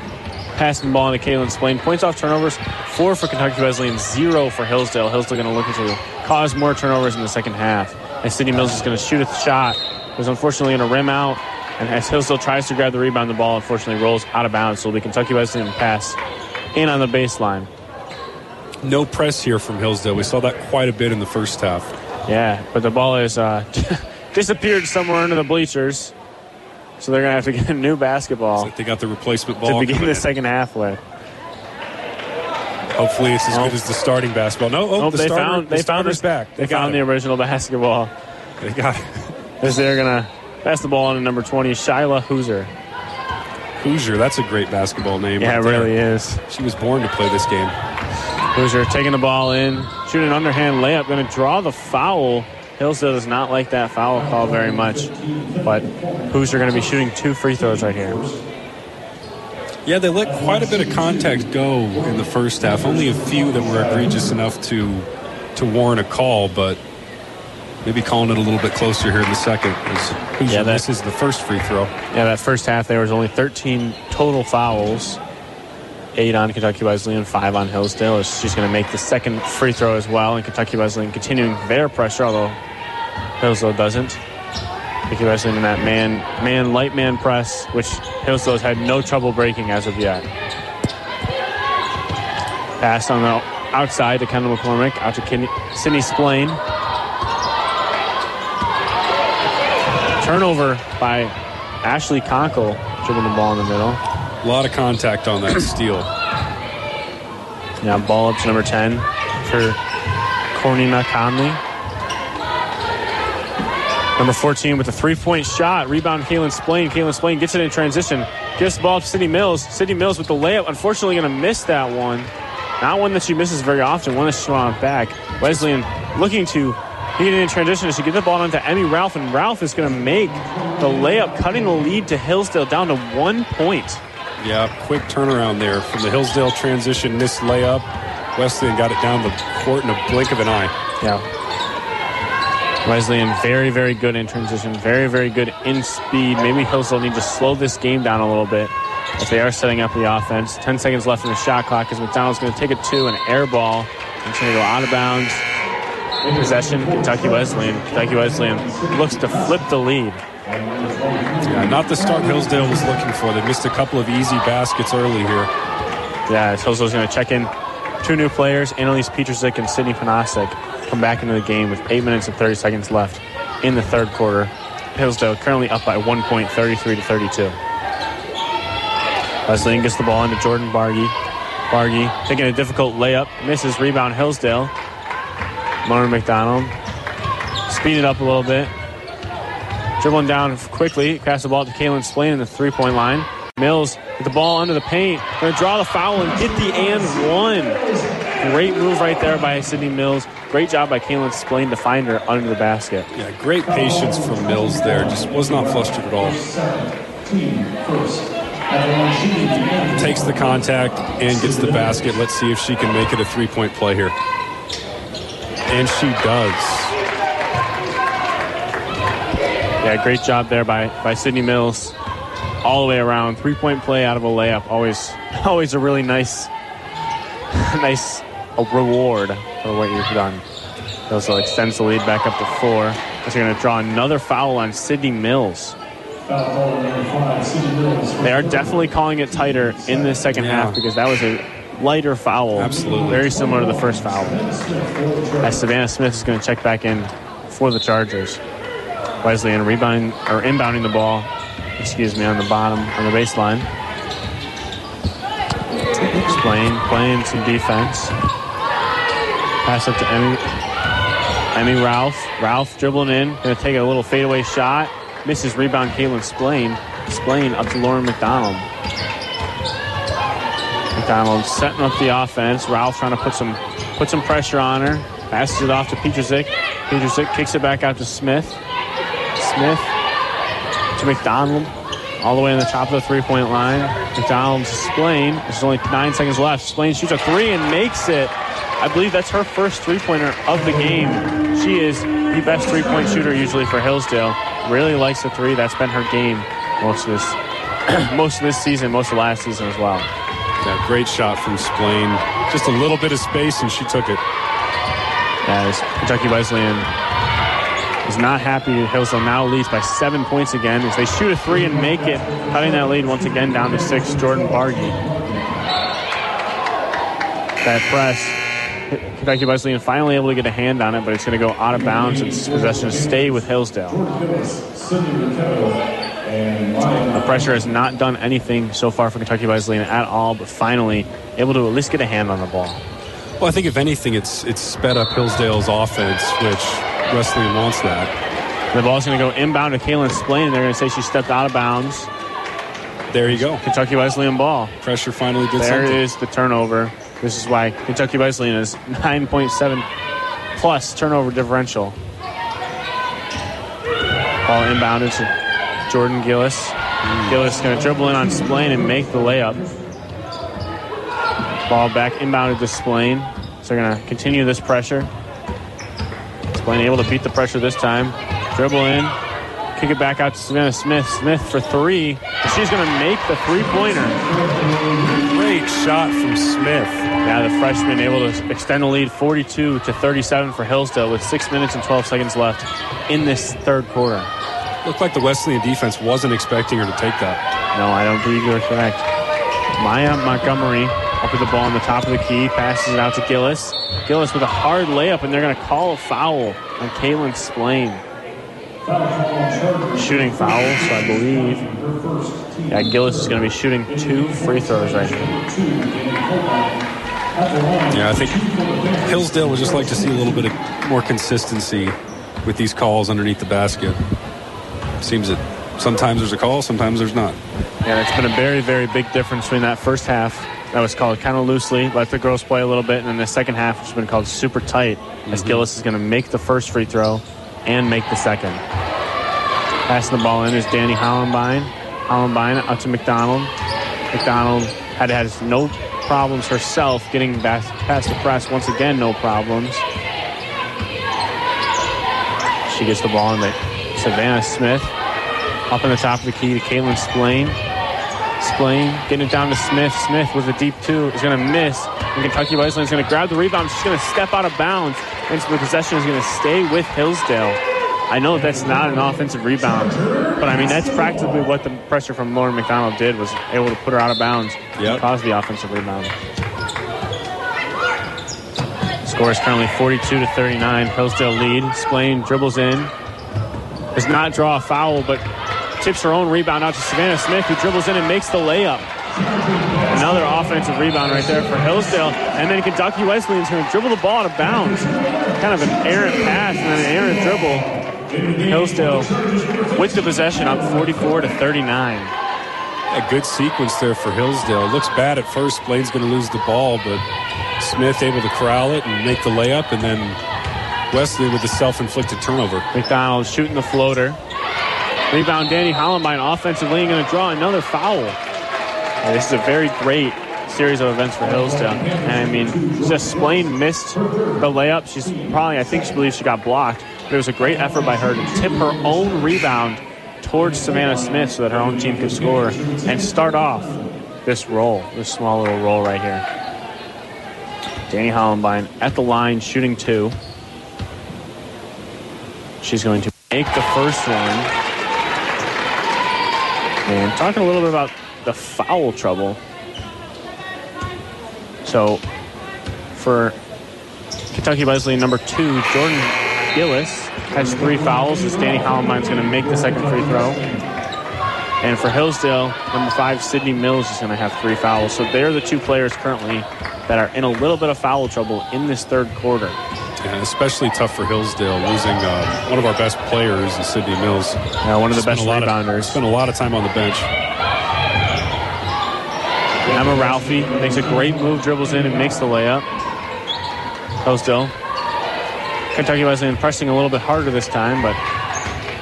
passing the ball into Kalen Splain. Points off turnovers, four for Kentucky Wesleyan, zero for Hillsdale. Hillsdale going to look to cause more turnovers in the second half. And Sydney Mills is going to shoot a shot. It was unfortunately going to rim out. And as Hillsdale tries to grab the rebound, the ball unfortunately rolls out of bounds. So it'll be Kentucky Wesleyan pass in on the baseline. No press here from Hillsdale. We saw that quite a bit in the first half. Yeah, but the ball is uh, disappeared somewhere under the bleachers. So they're going to have to get a new basketball Like they got the replacement ball to begin the in. second half with. Hopefully, it's as Oh. good as the starting basketball. No, oh, the they starter, found the they found starter's this back. They, got found the original basketball. They got it. As they're gonna pass the ball on to number twenty, Shyla Hooser. Hoosier, that's a great basketball name. Yeah, right it really is. She was born to play this game. Hoosier taking the ball in, shooting an underhand layup, going to draw the foul. Hillsdale does not like that foul call very much, but Hoosier going to be shooting two free throws right here. Yeah, they let quite a bit of contact go in the first half. Only a few that were egregious enough to to warrant a call, but maybe calling it a little bit closer here in the second. Yeah, that- misses the first free throw. Yeah, that first half there was only 13 total fouls. Eight on Kentucky Wesleyan, five on Hillsdale. She's going to make the second free throw as well, and Kentucky Wesleyan continuing their pressure, although Hillsdale doesn't. Kentucky Wesleyan in that man, man, light man press, which Hillsdale has had no trouble breaking as of yet. Pass on the outside to Kendall McCormick, out to Sydney Splain. Turnover by Ashley Conkle, dribbling the ball in the middle. A lot of contact on that steal. Yeah, ball up to number 10 for Corinna Conley. Number 14 with a three-point shot. Rebound, Kalen Splain. Kalen Splain gets it in transition. Gives the ball to Sydney Mills. Sydney Mills with the layup. Unfortunately, going to miss that one. Not one that she misses very often. One that she wants back. Wesleyan looking to get it in transition. She get the ball onto Emmy Ralph, and Ralph is going to make the layup, cutting the lead to Hillsdale down to one point. Yeah, quick turnaround there from the Hillsdale transition, missed layup. Wesleyan got it down the court in a blink of an eye. Yeah. Wesleyan very, very good in transition, very, very good in speed. Maybe Hillsdale need to slow this game down a little bit if they are setting up the offense. 10 seconds left in the shot clock as McDonald's going to take it to an air ball. and It's going to go out of bounds. In possession, Kentucky Wesleyan. Kentucky Wesleyan looks to flip the lead. Yeah, not the start Hillsdale was looking for. They missed a couple of easy baskets early here. Yeah, Hillsdale's going to check in two new players, Annalise Petrusik and Sydney Panasic, come back into the game with 8 minutes and 30 seconds left in the third quarter. Hillsdale currently up by one point, 33 to 32. Wesleyan gets the ball into Jordan Bargy. Bargy taking a difficult layup, misses rebound Hillsdale. Mona McDonald speed it up a little bit. Dribbling down quickly, pass the ball to Kalen Splain in the three point line. Mills with the ball under the paint. Going to draw the foul and get the and one. Great move right there by Sydney Mills. Great job by Kaylin Splain to find her under the basket. Yeah, great patience from Mills there. Just was not flustered at all. Takes the contact and gets the basket. Let's see if she can make it a three-point play here. And she does. Yeah, great job there by, by Sydney Mills. All the way around. Three point play out of a layup. Always always a really nice nice reward for what you've done. It also extends the lead back up to four. As you're going to draw another foul on Sydney Mills. They are definitely calling it tighter in the second Yeah. half because that was a lighter foul. Absolutely. Very similar to the first foul. As Savannah Smith is going to check back in for the Chargers. Wesleyan rebound or inbounding the ball, excuse me, on the bottom on the baseline. Just playing, playing some defense. Pass up to Emmy. Emmy Ralph. Ralph dribbling in, gonna take a little fadeaway shot. Misses rebound. Kaylin Splain. Splain up to Lauren McDonald. McDonald setting up the offense. Ralph trying to put some put some pressure on her. Passes it off to Petrusik. Petrusik kicks it back out to Smith. Smith to McDonald. All the way on the top of the three-point line. McDonald to Splain. There's only nine seconds left. Splain shoots a three and makes it. I believe that's her first three-pointer of the game. She is the best three-point shooter usually for Hillsdale. Really likes the three. That's been her game most of this most of this season, most of last season as well. Yeah, great shot from Splain. Just a little bit of space and she took it. as Kentucky Wesleyan is not happy. Hillsdale now leads by seven points again as they shoot a three and make it, cutting that lead once again down to six. Jordan Bargy. That press. Kentucky Wesleyan finally able to get a hand on it, but it's going to go out of bounds and possession stay with Hillsdale. The pressure has not done anything so far for Kentucky Wesleyan at all, but finally able to at least get a hand on the ball. Well, I think if anything, it's it's sped up Hillsdale's offense, which Wesleyan wants that. The ball's going to go inbound to Kaylin Splain, and they're going to say she stepped out of bounds. There you go. Kentucky Wesleyan ball. Pressure finally did There something. is the turnover. This is why Kentucky Wesleyan is 9.7 plus turnover differential. Ball inbounded to Jordan Gillis. Mm. Gillis is going to dribble in on Splain and make the layup. Ball back inbounded to Splain. So they're going to continue this pressure. Able to beat the pressure this time. Dribble in. Kick it back out to Savannah Smith. Smith for three. She's going to make the three pointer. Great shot from Smith. Yeah, the freshman able to extend the lead 42 to 37 for Hillsdale with six minutes and 12 seconds left in this third quarter. Looked like the Wesleyan defense wasn't expecting her to take that. No, I don't believe you're correct. Maya Montgomery up with the ball on the top of the key, passes it out to Gillis. Gillis with a hard layup, and they're going to call a foul on Kaylin Splain. Shooting foul, so I believe. Yeah, Gillis is going to be shooting two free throws right now. Yeah, I think Hillsdale would just like to see a little bit of more consistency with these calls underneath the basket. Seems that sometimes there's a call, sometimes there's not. Yeah, it's been a very, very big difference between that first half that was called kind of loosely, let the girls play a little bit, and then the second half, which has been called super tight, as mm-hmm. Gillis is going to make the first free throw and make the second. Passing the ball in is Danny Hollenbein. Hollenbein out to McDonald. McDonald had had no problems herself getting back past the press. Once again, no problems. She gets the ball in the Savannah Smith. Up in the top of the key to Kaylin Splain. Splain getting it down to Smith. Smith with a deep two is going to miss. And Kentucky Wesleyan is going to grab the rebound. She's going to step out of bounds. And so the possession is going to stay with Hillsdale. I know that's not an offensive rebound, but I mean, that's practically what the pressure from Lauren McDonald did was able to put her out of bounds Yep. and cause the offensive rebound. Score is currently 42 to 39. Hillsdale lead. Splain dribbles in. Does not draw a foul, but tips her own rebound out to Savannah Smith, who dribbles in and makes the layup. Another offensive rebound right there for Hillsdale. And then Kentucky Wesleyan's going to dribble the ball out of bounds. Kind of an errant pass and then an errant dribble. Hillsdale with the possession up 44 to 39. A good sequence there for Hillsdale. Looks bad at first. Splain's going to lose the ball, but Smith able to corral it and make the layup, and then Wesley with the self-inflicted turnover. McDonald shooting the floater. Rebound, Danny Hollenbein offensively going to draw another foul. This is a very great series of events for Hillsdale. And I mean, just Splain missed the layup. She's probably, I think she believes she got blocked. But it was a great effort by her to tip her own rebound towards Savannah Smith so that her own team could score and start off this roll, this small little roll right here. Danny Hollenbein at the line shooting two. She's going to make the first one. And talking a little bit about the foul trouble. So for Kentucky Wesley, number two, Jordan Gillis has three fouls as Danny Hollenbein's going to make the second free throw. And for Hillsdale, number five, Sydney Mills is going to have three fouls. So they're the two players currently that are in a little bit of foul trouble in this third quarter. Yeah, especially tough for Hillsdale losing uh, one of our best players, Sydney Mills. Yeah, one of the Spent best a lot rebounders. Of, spent a lot of time on the bench. Emma Ralphie makes a great move, dribbles in, and makes the layup. Hillsdale. Kentucky Wesleyan pressing a little bit harder this time, but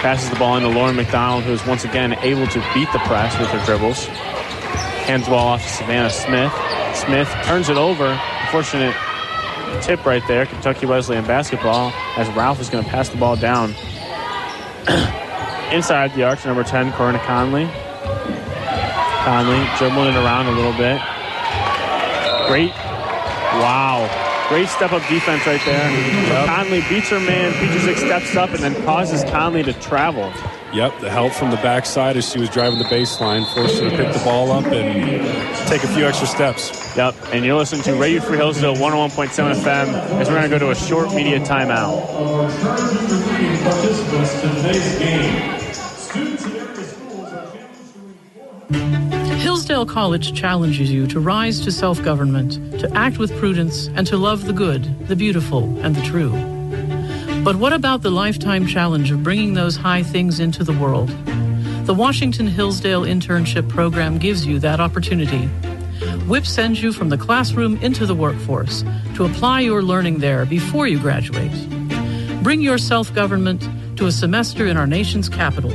passes the ball into Lauren McDonald, who is once again able to beat the press with her dribbles. Hands the ball off to Savannah Smith. Smith turns it over. Fortunate tip right there. Kentucky Wesleyan basketball as Ralph is going to pass the ball down. Inside the arc, to number 10, Corinna Conley. Conley dribbling it around a little bit. Great. Wow. Great step up defense right there. Conley beats her man. Petrusik steps up and then causes Conley to travel. Yep, the help from the backside as she was driving the baseline forced her to pick the ball up and take a few extra steps. Yep. And you're listening to Radio Free Hillsdale 101.7 FM as we're going to go to a short media timeout. Participants in today's game. Students in area schools are challenged Hillsdale College challenges you to rise to self government, to act with prudence, and to love the good, the beautiful, and the true. But what about the lifetime challenge of bringing those high things into the world? The Washington Hillsdale Internship Program gives you that opportunity. WIP sends you from the classroom into the workforce to apply your learning there before you graduate. Bring your self government to a semester in our nation's capital.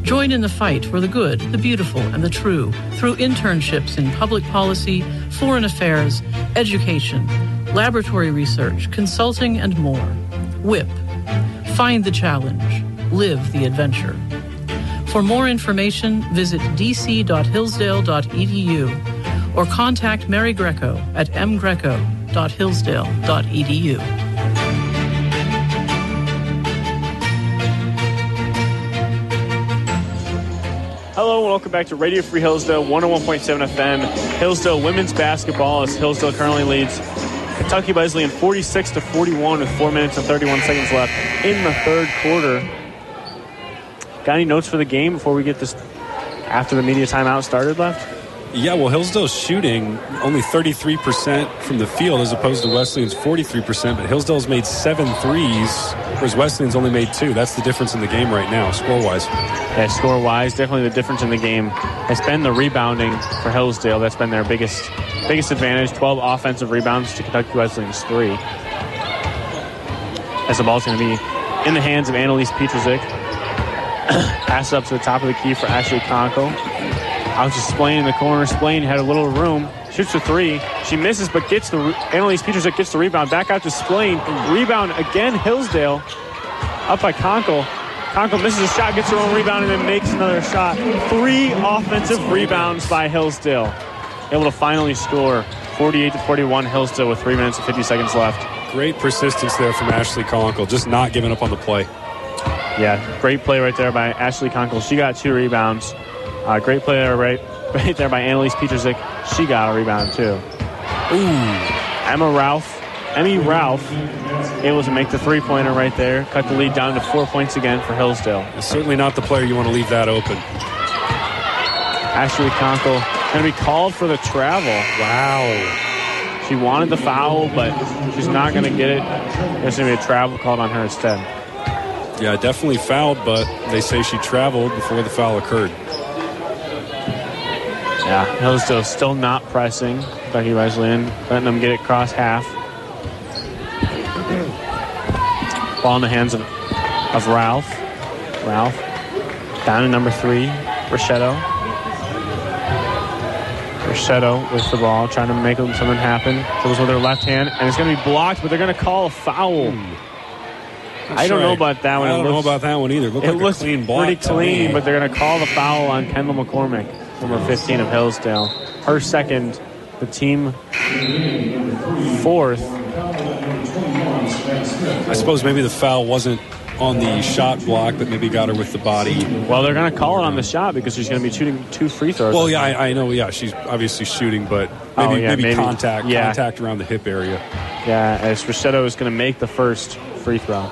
Join in the fight for the good, the beautiful, and the true through internships in public policy, foreign affairs, education, laboratory research, consulting, and more. WIP. Find the challenge. Live the adventure. For more information, visit dc.hillsdale.edu or contact Mary Greco at mgreco.hillsdale.edu. Hello and welcome back to Radio Free Hillsdale 101.7 FM. Hillsdale women's basketball as Hillsdale currently leads Kentucky Wesleyan 46 to 41 with 4 minutes and 31 seconds left in the third quarter. Got any notes for the game before we get this after the media timeout started left? Yeah, well, Hillsdale's shooting only 33% from the field as opposed to Wesleyan's 43%, but Hillsdale's made seven threes, whereas Wesleyan's only made two. That's the difference in the game right now, score wise. Yeah, score wise, definitely the difference in the game has been the rebounding for Hillsdale. That's been their biggest biggest advantage. 12 offensive rebounds to Kentucky Wesleyan's three. As the ball's going to be in the hands of Annalise Petrusik. Pass up to the top of the key for Ashley Conkle. Out to Splain in the corner. Splain had a little room. Shoots a three. She misses, but gets the Annalise Petrusik gets the rebound. Back out to Splain. Rebound again. Hillsdale up by Conkle. Conkle misses a shot, gets her own rebound, and then makes another shot. Three offensive rebounds by Hillsdale. Able to finally score 48 to 41 Hillsdale with three minutes and 50 seconds left. Great persistence there from Ashley Conkle, just not giving up on the play. Yeah, great play right there by Ashley Conkle. She got two rebounds. Uh, great play there right, right there by Annalise Petrusik. She got a rebound too. Ooh. Emma Ralph, Emmy Ralph, able to make the three-pointer right there. Cut the lead down to four points again for Hillsdale. It's certainly not the player you want to leave that open. Ashley Conkle going to be called for the travel. Wow. She wanted the foul, but she's not going to get it. There's going to be a travel called on her instead. Yeah, definitely fouled, but they say she traveled before the foul occurred. Yeah, Hillsdale still not pressing. Kentucky Wesleyan letting them get it across half. Ball in the hands of, of Ralph. Ralph down to number three, Richetto. Richetto with the ball, trying to make something happen. Goes with her left hand, and it's going to be blocked, but they're going to call a foul. Hmm. I don't know about that one. I don't know about that one either. It looked it like looks clean pretty clean, but they're going to call the foul on Kendall McCormick, number 15 of Hillsdale. Her second, the team fourth. I suppose maybe the foul wasn't on the shot block, but maybe got her with the body. Well, they're going to call it on the shot because she's going to be shooting two free throws. Well, yeah, I, I know. Yeah, she's obviously shooting, but oh, maybe Oh, yeah, maybe, maybe. contact Yeah. contact around the hip area. Yeah, as Richetto is going to make the first free throw.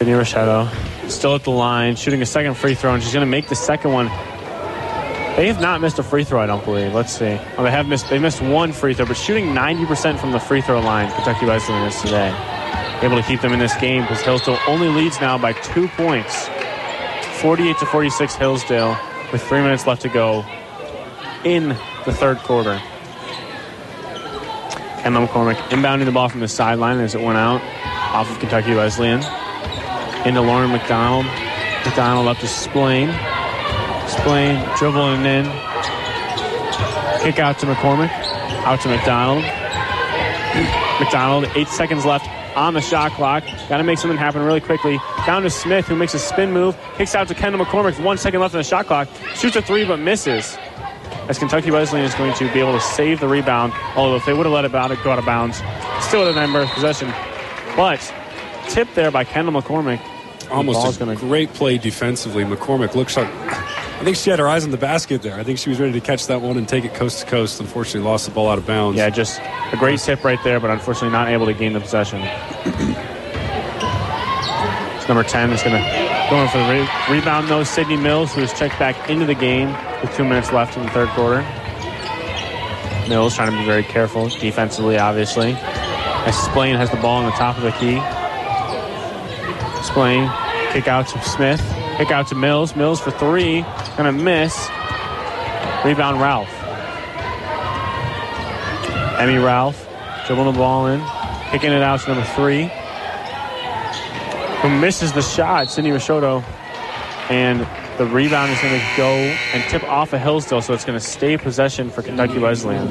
Sydney Richetto still at the line, shooting a second free throw, and she's going to make the second one. They have not missed a free throw, I don't believe. Let's see. Oh, they have missed. They missed one free throw, but shooting 90% from the free throw line. Kentucky Wesleyan is today, able to keep them in this game because Hillsdale only leads now by two points, 48 to 46. Hillsdale with three minutes left to go in the third quarter. Kendall McCormick inbounding the ball from the sideline as it went out off of Kentucky Wesleyan. Into Lauren McDonald. McDonald up to Splain. Splain dribbling in. Kick out to McCormick. Out to McDonald. McDonald, eight seconds left on the shot clock. Got to make something happen really quickly. Down to Smith, who makes a spin move. Kicks out to Kendall McCormick. One second left on the shot clock. Shoots a three, but misses as Kentucky Wesleyan is going to be able to save the rebound. Although if they would have let it out, it go out of bounds. Still with a of possession. But tipped there by Kendall McCormick. Almost a great play defensively. McCormick looks like. I think she had her eyes on the basket there. I think she was ready to catch that one and take it coast to coast. Unfortunately, lost the ball out of bounds. Yeah, just a great tip right there, but unfortunately not able to gain the possession. It's number 10 is going to go in for the re- rebound, though. Sydney Mills, who is checked back into the game with two minutes left in the third quarter. Mills trying to be very careful defensively, obviously. As Splain has the ball on the top of the key. Splain, kick out to Smith, kick out to Mills. Mills for three, gonna miss. Rebound Ralph. Emmy Ralph dribbling the ball in, kicking it out to number three, who misses the shot, Sydney Richetto. And the rebound is going to go and tip off of Hillsdale, so it's going to stay possession for Kentucky Wesleyan.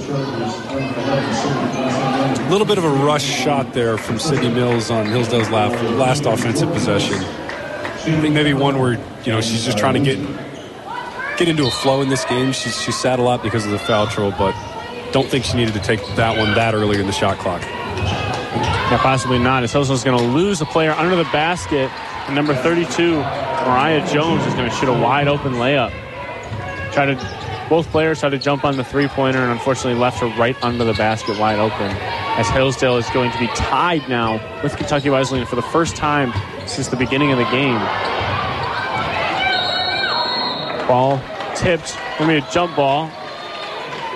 A little bit of a rush shot there from Sydney Mills on Hillsdale's last, last offensive possession. I think maybe one where you know she's just trying to get get into a flow in this game. She's she sat a lot because of the foul trouble, but don't think she needed to take that one that early in the shot clock. Yeah, possibly not. As Hillsdale's going to lose a player under the basket. And number 32, Mariah Jones, is going to shoot a wide open layup. Try to, both players had to jump on the three pointer, and unfortunately left her right under the basket wide open. As Hillsdale is going to be tied now with Kentucky Wesleyan for the first time since the beginning of the game. Ball tipped. Going to be a jump ball.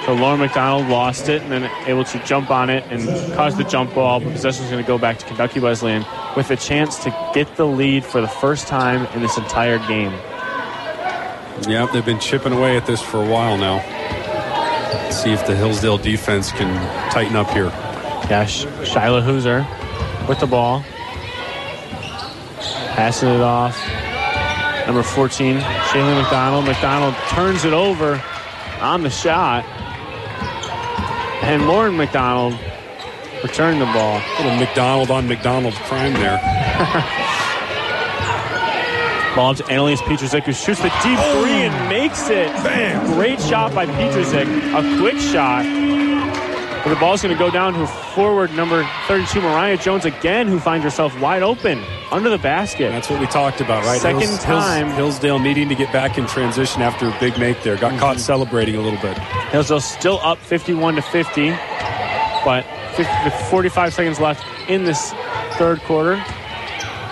So Lauren McDonald lost it and then able to jump on it and cause the jump ball. But possession is going to go back to Kentucky Wesleyan with a chance to get the lead for the first time in this entire game. Yeah, they've been chipping away at this for a while now. Let's see if the Hillsdale defense can tighten up here. Yeah, Sh- Shyla Hooser with the ball. Passing it off. Number 14, Shaylin McDonald. McDonald turns it over on the shot. And Lauren McDonald returned the ball. Little McDonald on McDonald's crime there. Ball to Annalise Petrusik, who shoots the deep three and makes it. Great shot by Petrusik. A quick shot. But the ball's going to go down to forward number 32, Mariah Jones again, who finds herself wide open under the basket. That's what we talked about, right? Second Hills- time. Hills- Hillsdale needing to get back in transition after a big make there. Got Mm-hmm. caught celebrating a little bit. Hillsdale still up 51 to 50, but 50, 45 seconds left in this third quarter.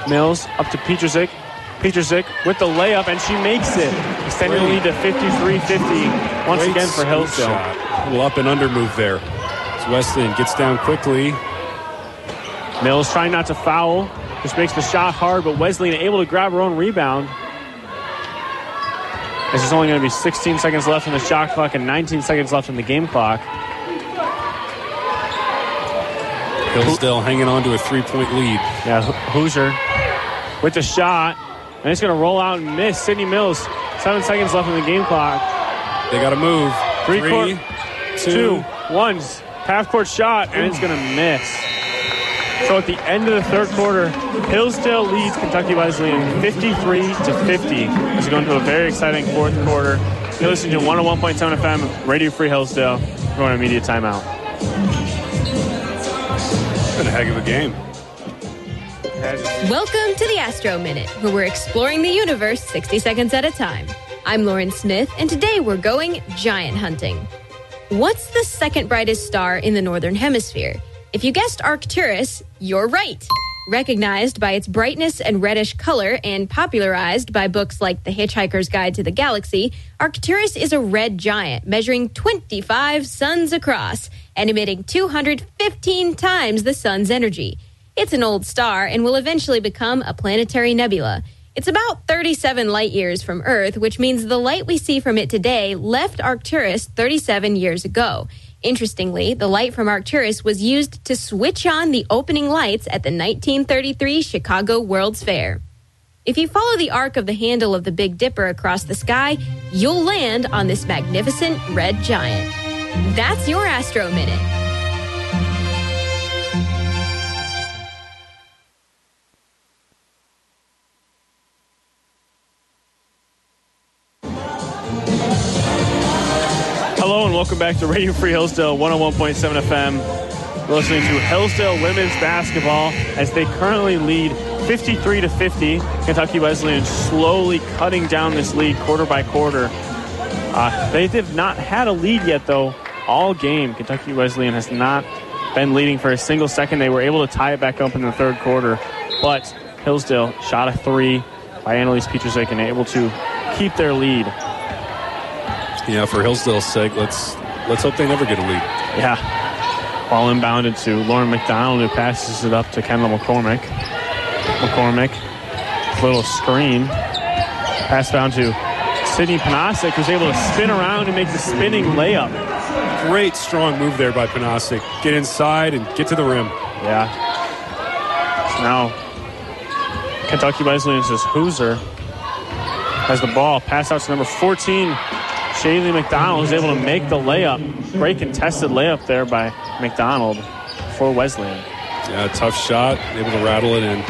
Mills up to Petrusik. Petrusik with the layup, and she makes it, extending the lead to 53-50 once Great again for Hillsdale. shot. A little up and under move there. As Wesleyan gets down quickly. Mills trying not to foul, just makes the shot hard, but Wesleyan able to grab her own rebound. This is only going to be 16 seconds left in the shot clock and 19 seconds left in the game clock. Hillsdale hanging on to a three point lead. Yeah, Hoosier with the shot. And it's going to roll out and miss. Sydney Mills, seven seconds left in the game clock. They got to move. Three, Three, court, two. two. Half court shot, and it's going to miss. So at the end of the third quarter, Hillsdale leads Kentucky Wesleyan 53 to 50 as we go into a very exciting fourth quarter. You're listening to 101.7 FM, Radio Free Hillsdale. We're going to immediate timeout. It's Been a heck of a game. Welcome to the Astro Minute, where we're exploring the universe 60 seconds at a time. I'm Lauren Smith, and today we're going giant hunting. What's the second brightest star in the Northern Hemisphere? If you guessed Arcturus, you're right. Recognized by its brightness and reddish color and popularized by books like The Hitchhiker's Guide to the Galaxy, Arcturus is a red giant measuring 25 suns across and emitting 215 times the sun's energy. It's an old star and will eventually become a planetary nebula. It's about 37 light years from Earth, which means the light we see from it today left Arcturus 37 years ago. Interestingly, the light from Arcturus was used to switch on the opening lights at the 1933 Chicago World's Fair. If you follow the arc of the handle of the Big Dipper across the sky, you'll land on this magnificent red giant. That's your Astro Minute. Welcome back to Radio Free Hillsdale 101.7 FM. We're listening to Hillsdale women's basketball as they currently lead 53 to 50. Kentucky Wesleyan slowly cutting down this lead quarter by quarter. Uh, they have not had a lead yet, though. All game, Kentucky Wesleyan has not been leading for a single second. They were able to tie it back up in the third quarter, but Hillsdale shot a three by Annalise Petrusik and able to keep their lead. Yeah, for Hillsdale's sake, let's let's hope they never get a lead. Yeah. Ball inbounded to Lauren McDonald, who passes it up to Kendall McCormick. McCormick, little screen. Pass down to Sydney Panasic, who's able to spin around and make the spinning layup. Great strong move there by Panasic. Get inside and get to the rim. Yeah. So now, Kentucky Wesleyan says Hooser has the ball. Pass out to number 14, Shaylee McDonald, is able to make the layup. Great contested layup there by McDonald for Wesleyan. Yeah, tough shot. Able to rattle it in.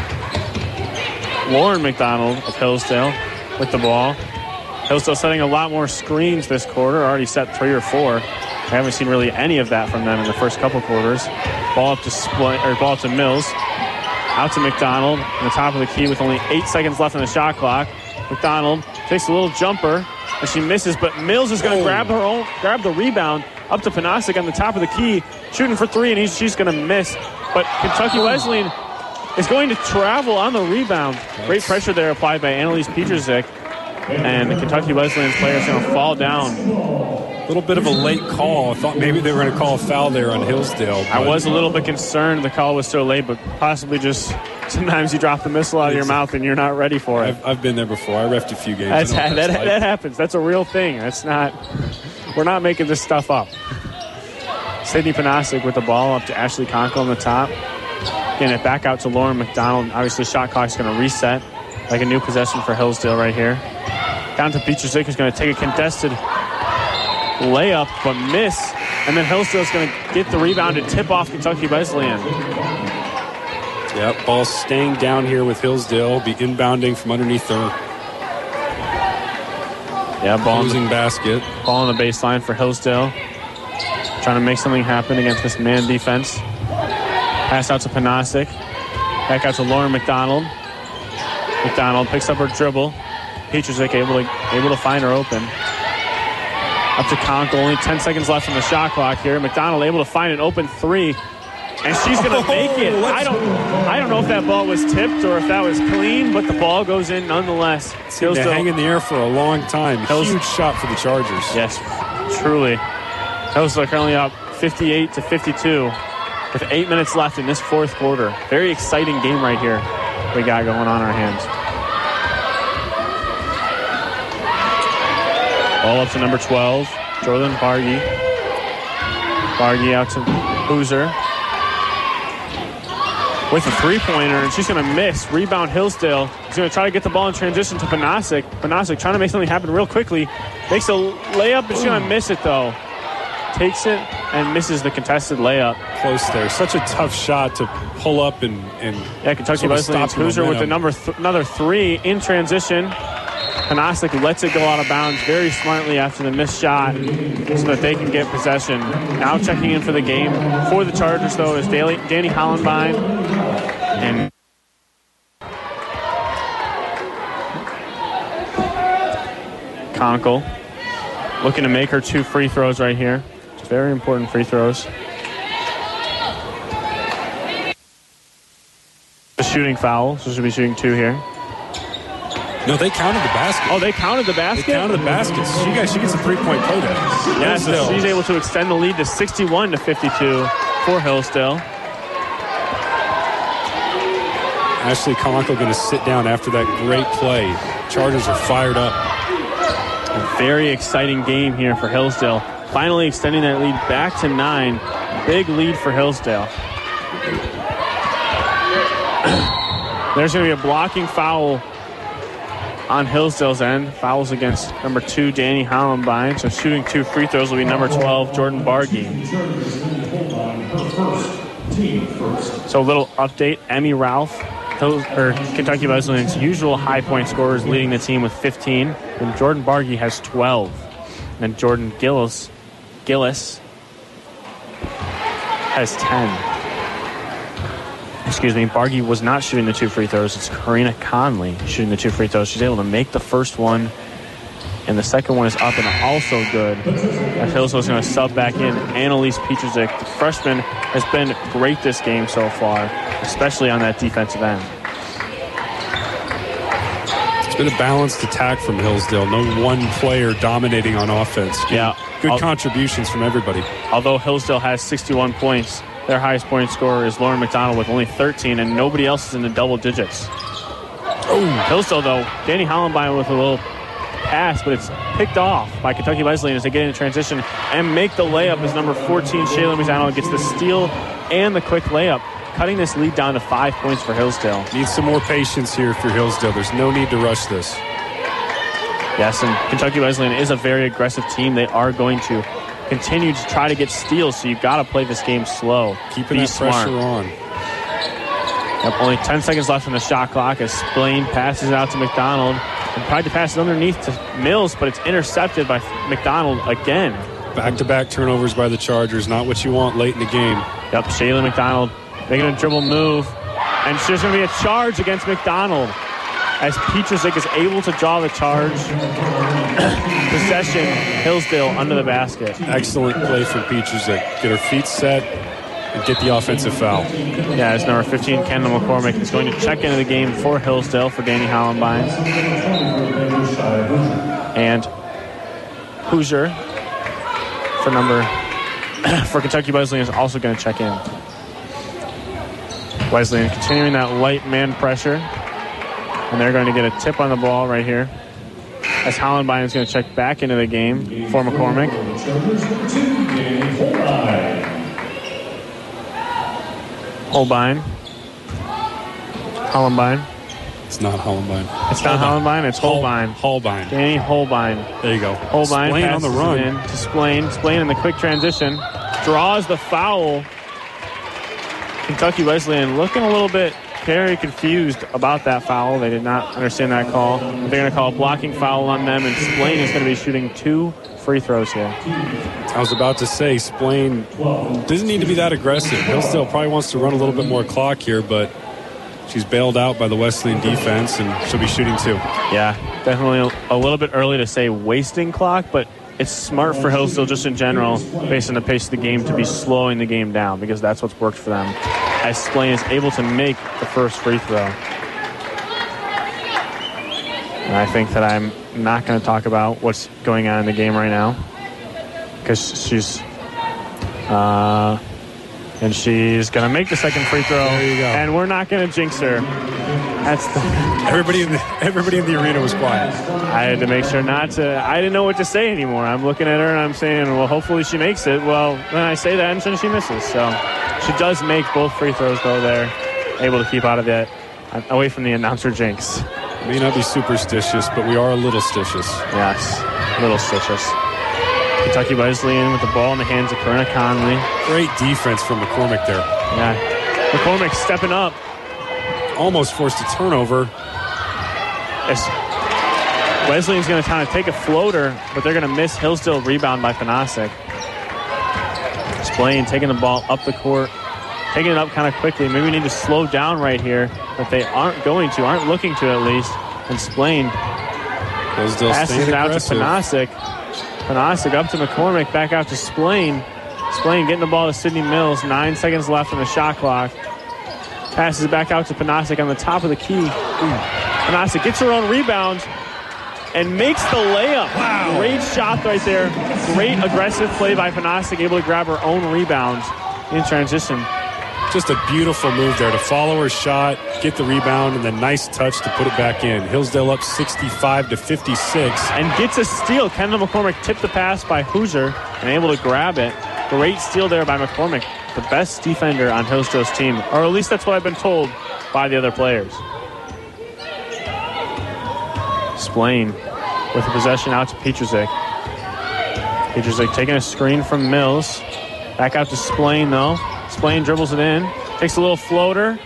Lauren McDonald of Hillsdale with the ball. Hillsdale setting a lot more screens this quarter, already set three or four. I haven't seen really any of that from them in the first couple quarters. Ball up to split, or ball to Mills. Out to McDonald on the top of the key with only eight seconds left on the shot clock. McDonald takes a little jumper she misses, but Mills is going to oh. grab her own, grab the rebound up to Panasic on the top of the key, shooting for three, and he's, she's going to miss. But Kentucky hmm. Wesleyan is going to travel on the rebound. Great pressure there applied by Annalise Petrusik. And the Kentucky Wesleyan's player is going to fall down. A little bit of a late call. I thought maybe they were going to call a foul there on Hillsdale. I was a little bit concerned the call was so late, but possibly just sometimes you drop the missile out of your mouth and you're not ready for it. I've, I've been there before. I refed a few games. I That's, that, that's that, happens. That's a real thing. That's not, we're not making this stuff up. Sydney Panasic with the ball up to Ashley Conkle on the top. Getting it back out to Lauren McDonald. Obviously, shot clock's going to reset like a new possession for Hillsdale right here. Down to Petrusik, who's going to take a contested layup, but miss. And then Hillsdale's going to get the rebound and tip off Kentucky Wesleyan. Yep, ball staying down here with Hillsdale. Be inbounding from underneath their Yeah, ball, losing basket. ball on the baseline for Hillsdale. Trying to make something happen against this man defense. Pass out to Panasic. Back out to Lauren McDonald. McDonald picks up her dribble. Petrusik able to able to find her open. Up to Conkle. Only 10 seconds left on the shot clock here. McDonald able to find an open three. And she's gonna oh, make it. I don't I don't know if that ball was tipped or if that was clean, but the ball goes in nonetheless. Seemed to hang in the air for a long time. Hills- Huge shot for the Chargers. Yes, truly. Hillsdale currently up 58 to 52 with eight minutes left in this fourth quarter. Very exciting game right here we got going on our hands. All up to number 12, Jordan Bargy. Bargy out to Boozer. With a three-pointer, and she's going to miss. Rebound Hillsdale. He's going to try to get the ball in transition to Panasic. Panasic trying to make something happen real quickly. Makes a layup, but she's going to miss it, though. Takes it and misses the contested layup. Close there. Such a tough shot to pull up and, and Yeah, Kentucky sort of Wesleyan the with the number th- another three in transition. Panasic lets it go out of bounds very smartly after the missed shot so that they can get possession. Now checking in for the game for the Chargers, though, is Daly, Danny Hollenbein. And Conkle looking to make her two free throws right here. Very important free throws. A shooting foul, so she'll be shooting two here. No, they counted the basket. Oh, they counted the They basket? counted the baskets. She got she gets a three point play there. Yeah, so she's able to extend the lead to 61 to 52 for Hillsdale. Ashley Conkle going to sit down after that great play. Chargers are fired up. A very exciting game here for Hillsdale. Finally extending that lead back to nine. Big lead for Hillsdale. There's going to be a blocking foul on Hillsdale's end. Fouls against number two, Danny Hollenbein. So shooting two free throws will be number 12, Jordan Bargy. So a little update. Emmy Ralph, Hill- or Kentucky Wesleyan's usual high point scorer, is leading the team with 15. And Jordan Bargy has 12. And Jordan Gillis, Gillis has 10. Excuse me, Bargy was not shooting the two free throws. It's Karina Conley shooting the two free throws. She's able to make the first one, and the second one is up and also good. As Hillsdale's going to sub back in. Annalise Petrusik, the freshman, has been great this game so far, especially on that defensive end. It's been a balanced attack from Hillsdale. No one player dominating on offense. Yeah. Good I'll- contributions from everybody. Although Hillsdale has 61 points, their highest point scorer is Lauren McDonald with only 13, and nobody else is in the double digits. Oh, Hillsdale, though, Danny Hollenbein with a little pass, but it's picked off by Kentucky Wesleyan as they get into transition and make the layup as number 14, Shayla McDonald, gets the steal and the quick layup, cutting this lead down to five points for Hillsdale. Need some more patience here for Hillsdale. There's no need to rush this. Yes, and Kentucky Wesleyan is a very aggressive team. They are going to continue to try to get steals, so you've got to play this game slow. Keeping Be that smart. pressure on. Yep, only 10 seconds left on the shot clock as Splain passes it out to McDonald. And tried to pass it underneath to Mills, but it's intercepted by McDonald again. Back to back turnovers by the Chargers. Not what you want late in the game. Yep, Shayla McDonald making a dribble move. And there's going to be a charge against McDonald as Petrusik is able to draw the charge. Possession, Hillsdale under the basket. Excellent play from Peaches. To get her feet set and get the offensive foul. Yeah, as number 15, Kendall McCormick is going to check into the game for Hillsdale for Danny Hollenbein. And Hoosier for number for Kentucky Wesleyan is also going to check in. Wesleyan continuing that light man pressure. And they're going to get a tip on the ball right here. As Hollenbein is going to check back into the game for McCormick. Holbein. Hollenbein. It's not Hollenbein. It's not Hollenbein, it's Holbein. Holbein. Danny Holbein. There you go. Holbein Splain on the run. in to Splain. Splain in the quick transition. Draws the foul. Kentucky Wesleyan looking a little bit very confused about that foul. They did not understand that call. They're going to call a blocking foul on them, and Splain is going to be shooting two free throws here. I was about to say, Splain doesn't need to be that aggressive. Hillsdale probably wants to run a little bit more clock here, but she's bailed out by the Wesleyan defense, and she'll be shooting two. Yeah, definitely a little bit early to say wasting clock, but it's smart for Hillsdale just in general, based on the pace of the game, to be slowing the game down because that's what's worked for them. As Splain is able to make the first free throw. And I think that I'm not going to talk about what's going on in the game right now because she's. Uh, and she's going to make the second free throw. There you go. And we're not going to jinx her. That's the, Everybody in the everybody in the arena was quiet. I had to make sure not to. I didn't know what to say anymore. I'm looking at her and I'm saying, well, hopefully she makes it. Well, then I say that and then she misses. So she does make both free throws though. There, able to keep out of that, uh, away from the announcer jinx. May not be superstitious, but we are a little stitious. Yes, a little stitious. Kentucky Wesleyan with the ball in the hands of Corinna Conley. Great defense from McCormick there. Yeah, McCormick stepping up. Almost forced a turnover. As Wesleyan's going to kind of take a floater, but they're going to miss Hillsdale rebound by Panasic. Splain taking the ball up the court, taking it up kind of quickly. Maybe we need to slow down right here, but they aren't going to, aren't looking to at least. And Splain passes it out to. Panasic. Panasic up to McCormick, back out to Splain. Splain getting the ball to Sydney Mills. Nine seconds left on the shot clock. Passes it back out to Panasic on the top of the key. Panasic gets her own rebound and makes the layup. Wow. Great shot right there. Great aggressive play by Panasic, able to grab her own rebound in transition. Just a beautiful move there to follow her shot, get the rebound, and then nice touch to put it back in. Hillsdale up 65 to 56. And gets a steal. Kendall McCormick tipped the pass by Hoosier and able to grab it. Great steal there by McCormick, the best defender on Hillsdale's team, or at least that's what I've been told by the other players. Splain with the possession out to Petrusik. Petrusik taking a screen from Mills. Back out to Splain though. Splain dribbles it in, takes a little floater,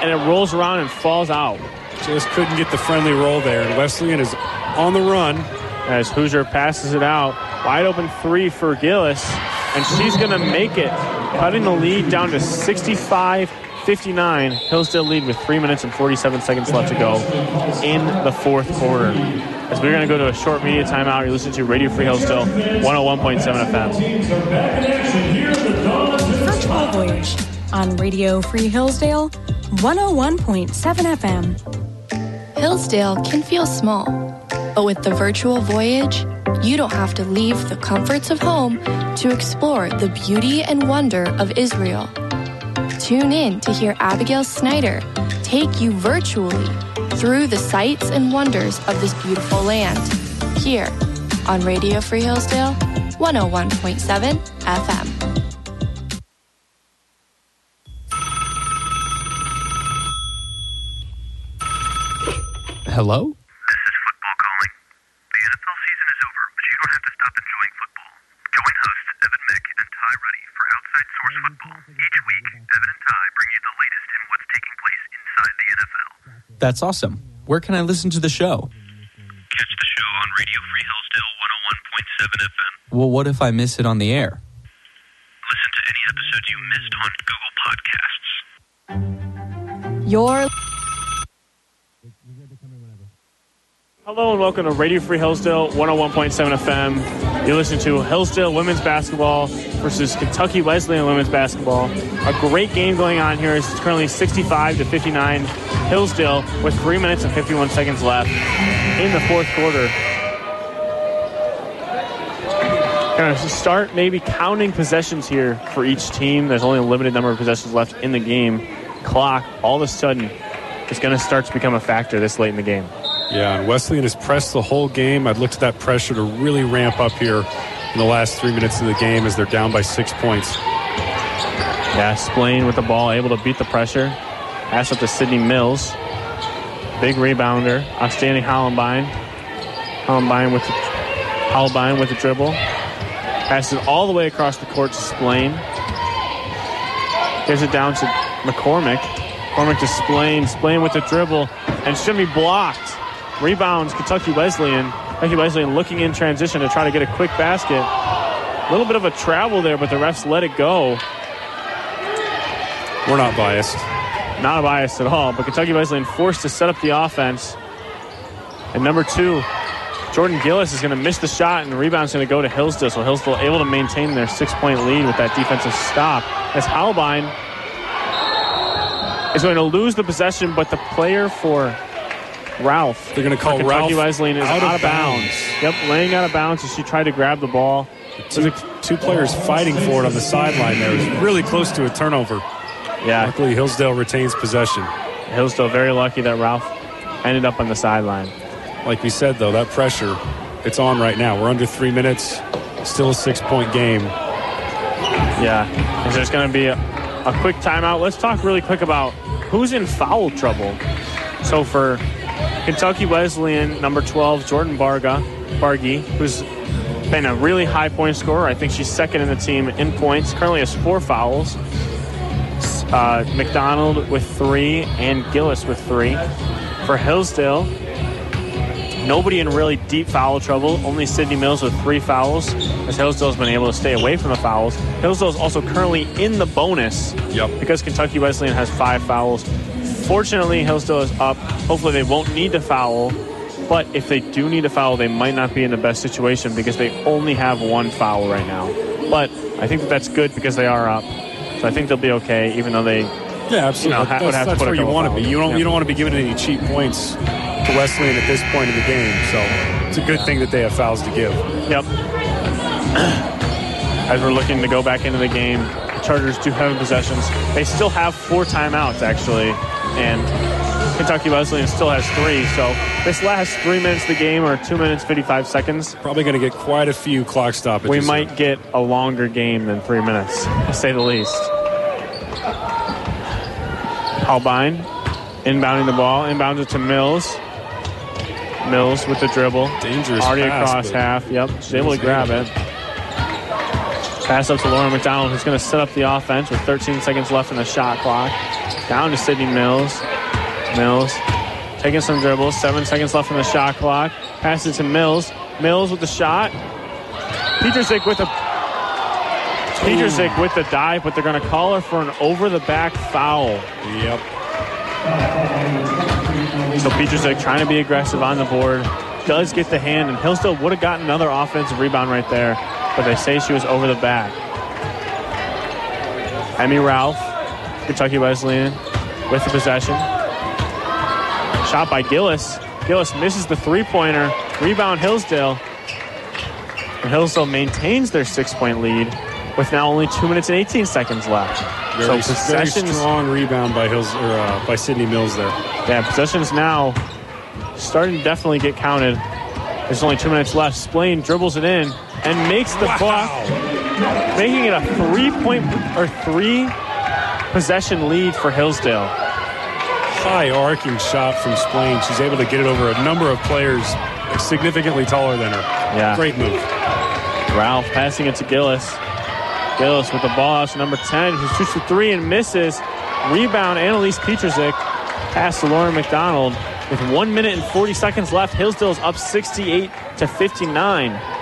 and it rolls around and falls out. Just couldn't get the friendly roll there. And Wesleyan is on the run. as Hoosier passes it out. Wide open three for Gillis, and she's going to make it, cutting the lead down to 65 59. Hillsdale lead with three minutes and 47 seconds left to go in the fourth quarter. As we're going to go to a short media timeout, you're listening to Radio Free Hillsdale 101.7 FM. Virtual Voyage on Radio Free Hillsdale 101.7 FM. Hillsdale can feel small, but with the virtual voyage, you don't have to leave the comforts of home to explore the beauty and wonder of Israel. Tune in to hear Abigail Snyder take you virtually through the sights and wonders of this beautiful land here on Radio Free Hillsdale 101.7 FM. Hello? This is football calling. The NFL season is over, but you don't have to stop enjoying football. Join host Evan Mick and Ty Ruddy for Outside Source Football. Each week, Evan and Ty bring you the latest in what's taking place inside the NFL. That's awesome. Where can I listen to the show? Catch the show on Radio Free Hillsdale 101.7 FM. Well, what if I miss it on the air? Listen to any episodes you missed on Google Podcasts. Your Hello and welcome to Radio Free Hillsdale 101.7 FM. You're listening to Hillsdale women's basketball versus Kentucky Wesleyan women's basketball. A great game going on here. It's currently 65 to 59 Hillsdale with 3 minutes and 51 seconds left in the fourth quarter. Going to start maybe counting possessions here for each team. There's only a limited number of possessions left in the game. Clock all of a sudden is going to start to become a factor this late in the game. Yeah, and Wesleyan has pressed the whole game. I'd look to that pressure to really ramp up here in the last three minutes of the game as they're down by six points. Yeah, Splain with the ball, able to beat the pressure. Pass up to Sydney Mills. Big rebounder. Outstanding Hollenbein. Hollenbein with the, with the dribble. Passes all the way across the court to Splain. Gives it down to McCormick. McCormick to Splain. Splain with the dribble. And should be blocked. Rebounds Kentucky Wesleyan. Kentucky Wesleyan looking in transition to try to get a quick basket. A little bit of a travel there, but the refs let it go. We're not biased. Not biased at all, but Kentucky Wesleyan forced to set up the offense. And number two, Jordan Gillis is going to miss the shot, and the rebound's going to go to Hillsdale. So Hillsdale able to maintain their six-point lead with that defensive stop. As Halbein is going to lose the possession, but the player for Ralph, They're going to call Kentucky Ralph Wesleyan is out out, of of bounds. Yep, laying out of bounds as she tried to grab the ball. Two, two players fighting for it on the sideline there. It was really close to a turnover. Yeah, Luckily, Hillsdale retains possession. Hillsdale very lucky that Ralph ended up on the sideline. Like we said, though, that pressure, it's on right now. We're under three minutes, still a six-point game. Yeah, and there's going to be a, a quick timeout. Let's talk really quick about who's in foul trouble. So for Kentucky Wesleyan, number 12, Jordan Barga, Bargy, who's been a really high point scorer. I think she's second in the team in points. Currently has four fouls. Uh, McDonald with three and Gillis with three. For Hillsdale, nobody in really deep foul trouble. Only Sydney Mills with three fouls, as Hillsdale's been able to stay away from the fouls. Hillsdale's also currently in the bonus Yep. because Kentucky Wesleyan has five fouls. Fortunately, Hillsdale is up. Hopefully, they won't need to foul. But if they do need a foul, they might not be in the best situation because they only have one foul right now. But I think that that's good because they are up. So I think they'll be okay, even though they Yeah, absolutely. You know, ha- that's would have to put where you want to be. You don't Yeah. you don't want to be giving any cheap points to Wesleyan at this point in the game. So it's a good thing that they have fouls to give. Yep. As we're looking to go back into the game, the Chargers do have possessions. They still have four timeouts, actually, and Kentucky Wesleyan still has three. So this last three minutes of the game, or two minutes, 55 seconds, Probably going to get quite a few clock stoppages. we might get a longer game than three minutes, to say the least. Albine inbounding the ball, inbounds it to Mills. Mills with the dribble. Dangerous Already pass, across half. Yep. She's able to grab it. Pass up to Lauren McDonald, who's going to set up the offense with 13 seconds left in the shot clock. Down to Sydney Mills. Mills taking some dribbles. Seven seconds left in the shot clock. Pass it to Mills. Mills with the shot. Petrusik with a Petrusik with the dive, but they're going to call her for an over the back foul. Yep. So Petrusik trying to be aggressive on the board. Does get the hand, and Hillsdale would have gotten another offensive rebound right there, but they say she was over the back. Emmy Ralph, Kentucky Wesleyan, with the possession. Shot by Gillis. Gillis misses the three pointer. Rebound Hillsdale. And Hillsdale maintains their six point lead with now only two minutes and 18 seconds left. Very, so very possessions. strong rebound by Hills or uh, by Sydney Mills there. Yeah, possessions now starting to definitely get counted. There's only two minutes left. Splain dribbles it in and makes the block, making it a three-point or three possession lead for Hillsdale. High arcing shot from Splain. She's able to get it over a number of players significantly taller than her. Yeah. Great move. Ralph passing it to Gillis. Gillis with the ball to number 10, who shoots the three and misses. Rebound, Annalise Petrusik. Pass to Lauren McDonald. With one minute and 40 seconds left, Hillsdale's up 68 to 59.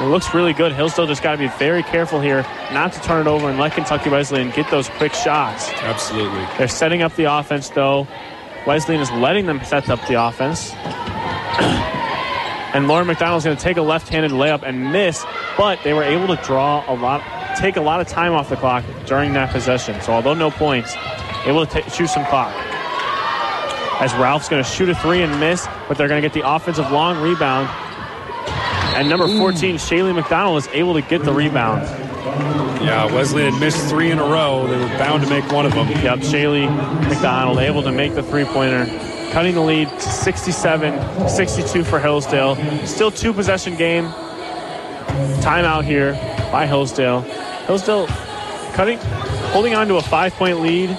It looks really good. Hillsdale just got to be very careful here not to turn it over and let Kentucky Wesleyan get those quick shots. Absolutely. They're setting up the offense, though. Wesleyan is letting them set up the offense. and Lauren McDonald's going to take a left-handed layup and miss, but they were able to draw a lot, take a lot of time off the clock during that possession. So although no points, able to ta- shoot some clock. As Ralph's going to shoot a three and miss, but they're going to get the offensive long rebound. And number 14, Shaylee McDonald, is able to get the rebound. Yeah, Wesley had missed three in a row. They were bound to make one of them. Yep, Shaylee McDonald able to make the three-pointer, cutting the lead to 67-62 for Hillsdale. Still two possession game. Timeout here by Hillsdale. Hillsdale cutting, holding on to a five-point lead.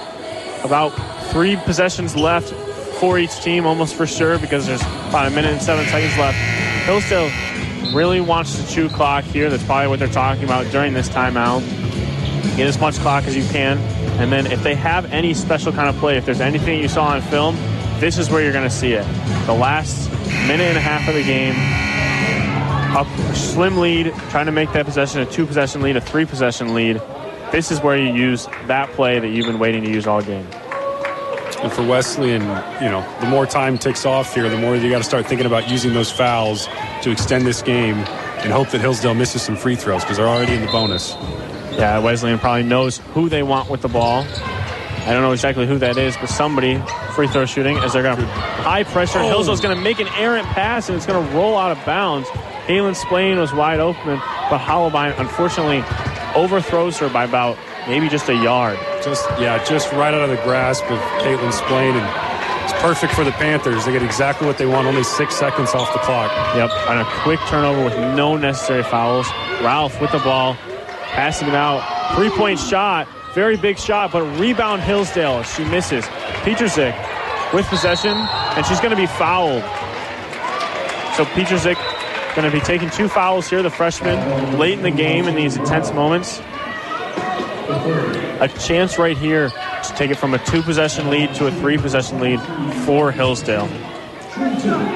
About three possessions left for each team, almost for sure, because there's about a minute and seven seconds left. Hillsdale really wants to chew clock here. That's probably what they're talking about during this timeout. Get as much clock as you can. And then if they have any special kind of play, if there's anything you saw on film, this is where you're going to see it. The last minute and a half of the game, up a slim lead, trying to make that possession a two possession lead, a three possession lead. This is where you use that play that you've been waiting to use all game. And for Wesleyan, you know, the more time ticks off here, the more you got to start thinking about using those fouls to extend this game and hope that Hillsdale misses some free throws because they're already in the bonus. Yeah, Wesleyan probably knows who they want with the ball. I don't know exactly who that is, but somebody free throw shooting as they're going to high pressure. Oh. Hillsdale's going to make an errant pass and it's going to roll out of bounds. Kaylin Splain was wide open, but Hollowbine unfortunately overthrows her by about maybe just a yard. Just yeah, just right out of the grasp of Kaylin Splain, and it's perfect for the Panthers. They get exactly what they want, only six seconds off the clock. Yep, on a quick turnover with no necessary fouls. Ralph with the ball, passing it out. Three point shot, very big shot, but rebound Hillsdale. She misses. Petrusik with possession, and she's going to be fouled. So Petrusik going to be taking two fouls here, the freshman, late in the game in these intense moments. A chance right here to take it from a two possession lead to a three possession lead for Hillsdale.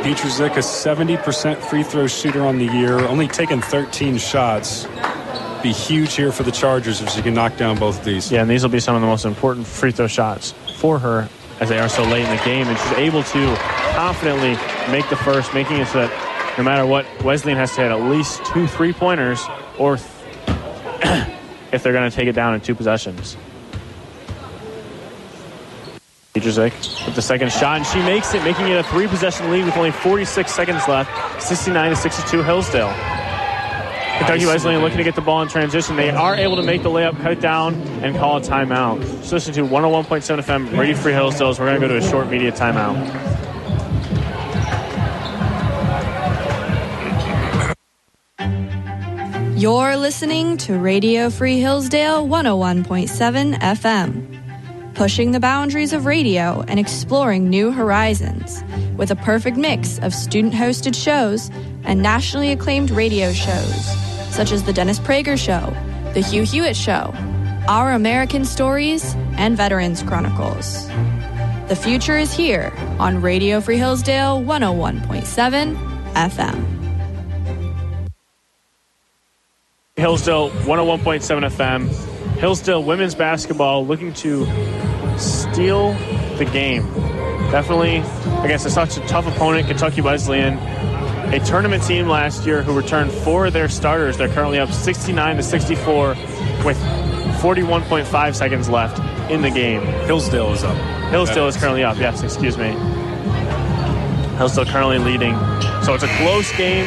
Petrusik, a 70% free throw shooter on the year, only taken 13 shots. Be huge here for the Chargers if she can knock down both of these. Yeah, and these will be some of the most important free throw shots for her as they are so late in the game. And she's able to confidently make the first, making it so that no matter what, Wesleyan has to hit at least two three pointers or th- if they're going to take it down in two possessions. Petrusik with the second shot, and she makes it, making it a three possession lead with only 46 seconds left. 69 to 62 Hillsdale. Kentucky Wesleyan looking to get the ball in transition. They are able to make the layup, cut down, and call a timeout. Just listen to 101.7 FM, Radio Free Hillsdales. We're going to go to a short media timeout. You're listening to Radio Free Hillsdale 101.7 FM, pushing the boundaries of radio and exploring new horizons with a perfect mix of student hosted shows and nationally acclaimed radio shows, such as The Dennis Prager Show, The Hugh Hewitt Show, Our American Stories, and Veterans Chronicles. The future is here on Radio Free Hillsdale 101.7 FM. Hillsdale 101.7 FM. Hillsdale women's basketball looking to steal the game. Definitely against such a tough opponent, Kentucky Wesleyan. A tournament team last year who returned four of their starters. They're currently up 69 to 64 with 41.5 seconds left in the game. Hillsdale is up. Hillsdale is currently up, yes, excuse me. Hillsdale currently leading. So it's a close game,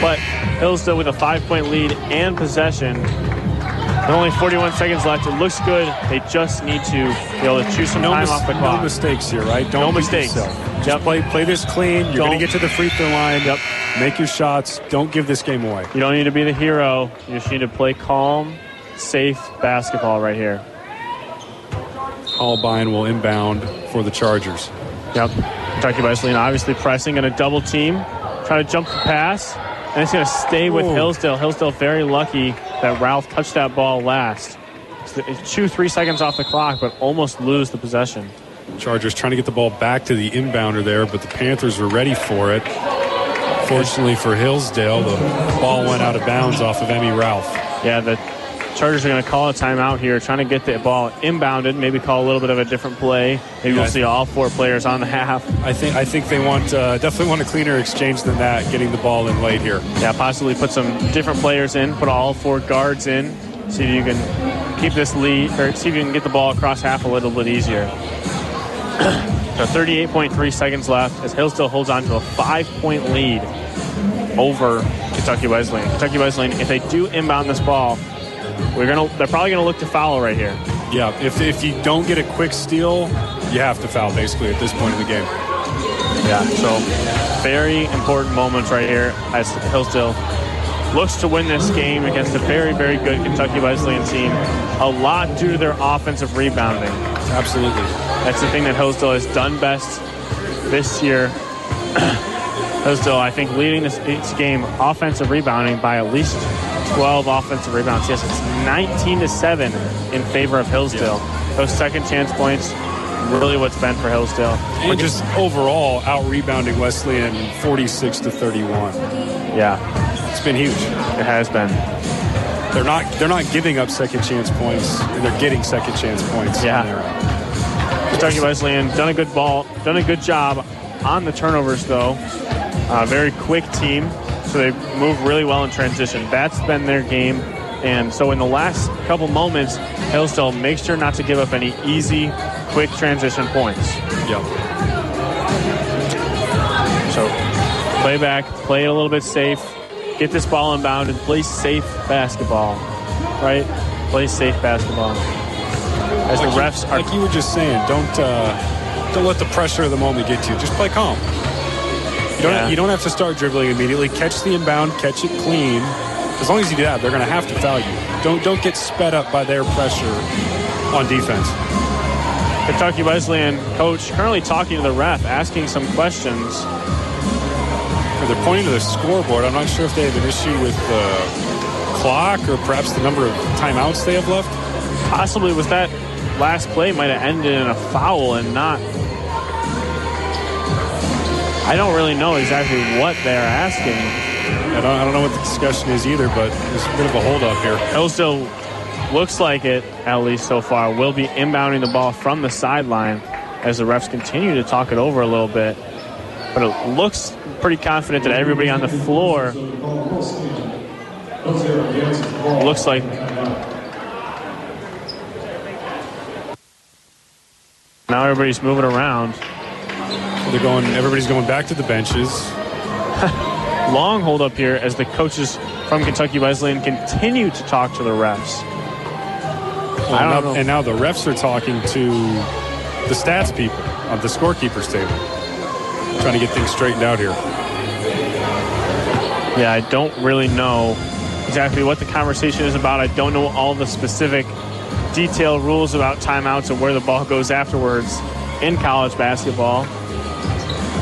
but Hillsdale with a five point lead and possession. With only 41 seconds left. It looks good. They just need to be able to choose some No, time mis- off the no mistakes here, right? Don't No mistakes. Just Yep. play, play this clean. You're going to get to the free throw line. Yep. Make your shots. Don't give this game away. You don't need to be the hero. You just need to play calm, safe basketball right here. Holbein will inbound for the Chargers. Yep. Kentucky Wesleyan obviously pressing and a double team. Trying to jump the pass. And it's going to stay with Ooh. Hillsdale. Hillsdale very lucky that Ralph touched that ball last. It's Chew three seconds off the clock, but almost lose the possession. Chargers trying to get the ball back to the inbounder there, but the Panthers were ready for it. Fortunately for Hillsdale, the ball went out of bounds off of Emmy Ralph. Yeah, the Chargers are going to call a timeout here, trying to get the ball inbounded, maybe call a little bit of a different play. Maybe Yeah. we'll see all four players on the half. I think I think they want uh, definitely want a cleaner exchange than that, getting the ball in late here. Yeah, possibly put some different players in, put all four guards in, see if you can keep this lead, or see if you can get the ball across half a little bit easier. so 38.3 seconds left as Hill still holds on to a five-point lead over Kentucky Wesleyan. Kentucky Wesleyan, if they do inbound this ball, we're gonna they're probably gonna look to foul right here. Yeah, if, if you don't get a quick steal, you have to foul basically at this point in the game. Yeah, so very important moments right here as Hillsdale looks to win this game against a very, very good Kentucky Wesleyan team. A lot due to their offensive rebounding. Absolutely. That's the thing that Hillsdale has done best this year. Hillsdale, I think, leading this, this game offensive rebounding by at least 12 offensive rebounds. Yes, it's 19 to 7 in favor of Hillsdale. Those second chance points, really what's been for Hillsdale. And just overall out rebounding Wesleyan 46 to 31. Yeah, It's been huge. it has been. They're not they're not giving up second chance points. They're getting second chance points. Yeah. on their end. Kentucky Wesleyan done a good ball, done a good job on the turnovers though. Uh, very quick team, so they move really well in transition. That's been their game, and so in the last couple moments, Hillsdale makes sure not to give up any easy, quick transition points. Yep. So play back, play it a little bit safe, get this ball inbound, and play safe basketball. Right? Play safe basketball. As the Like you- refs are like you were just saying, don't uh, don't let the pressure of the moment get to you. Just play calm. You don't, Yeah. you don't have to start dribbling immediately. Catch the inbound, catch it clean. As long as you do that, they're going to have to foul you. Don't don't get sped up by their pressure on defense. Kentucky Wesleyan coach currently talking to the ref, asking some questions. They're pointing to the scoreboard. I'm not sure if they have an issue with the clock or perhaps the number of timeouts they have left. Possibly with that last play might have ended in a foul and not. I don't really know exactly what they're asking. I don't, I don't know what the discussion is either, but there's a bit of a holdup here. Hillsdale looks like it, at least so far, will be inbounding the ball from the sideline as the refs continue to talk it over a little bit. But it looks pretty confident that everybody on the floor looks like now everybody's moving around. They're going. Everybody's going back to the benches. Long hold up here as the coaches from Kentucky Wesleyan continue to talk to the refs. I don't and, now, know. and now the refs are talking to the stats people on the scorekeepers table, trying to get things straightened out here. Yeah, I don't really know exactly what the conversation is about. I don't know all the specific detailed rules about timeouts and where the ball goes afterwards in college basketball.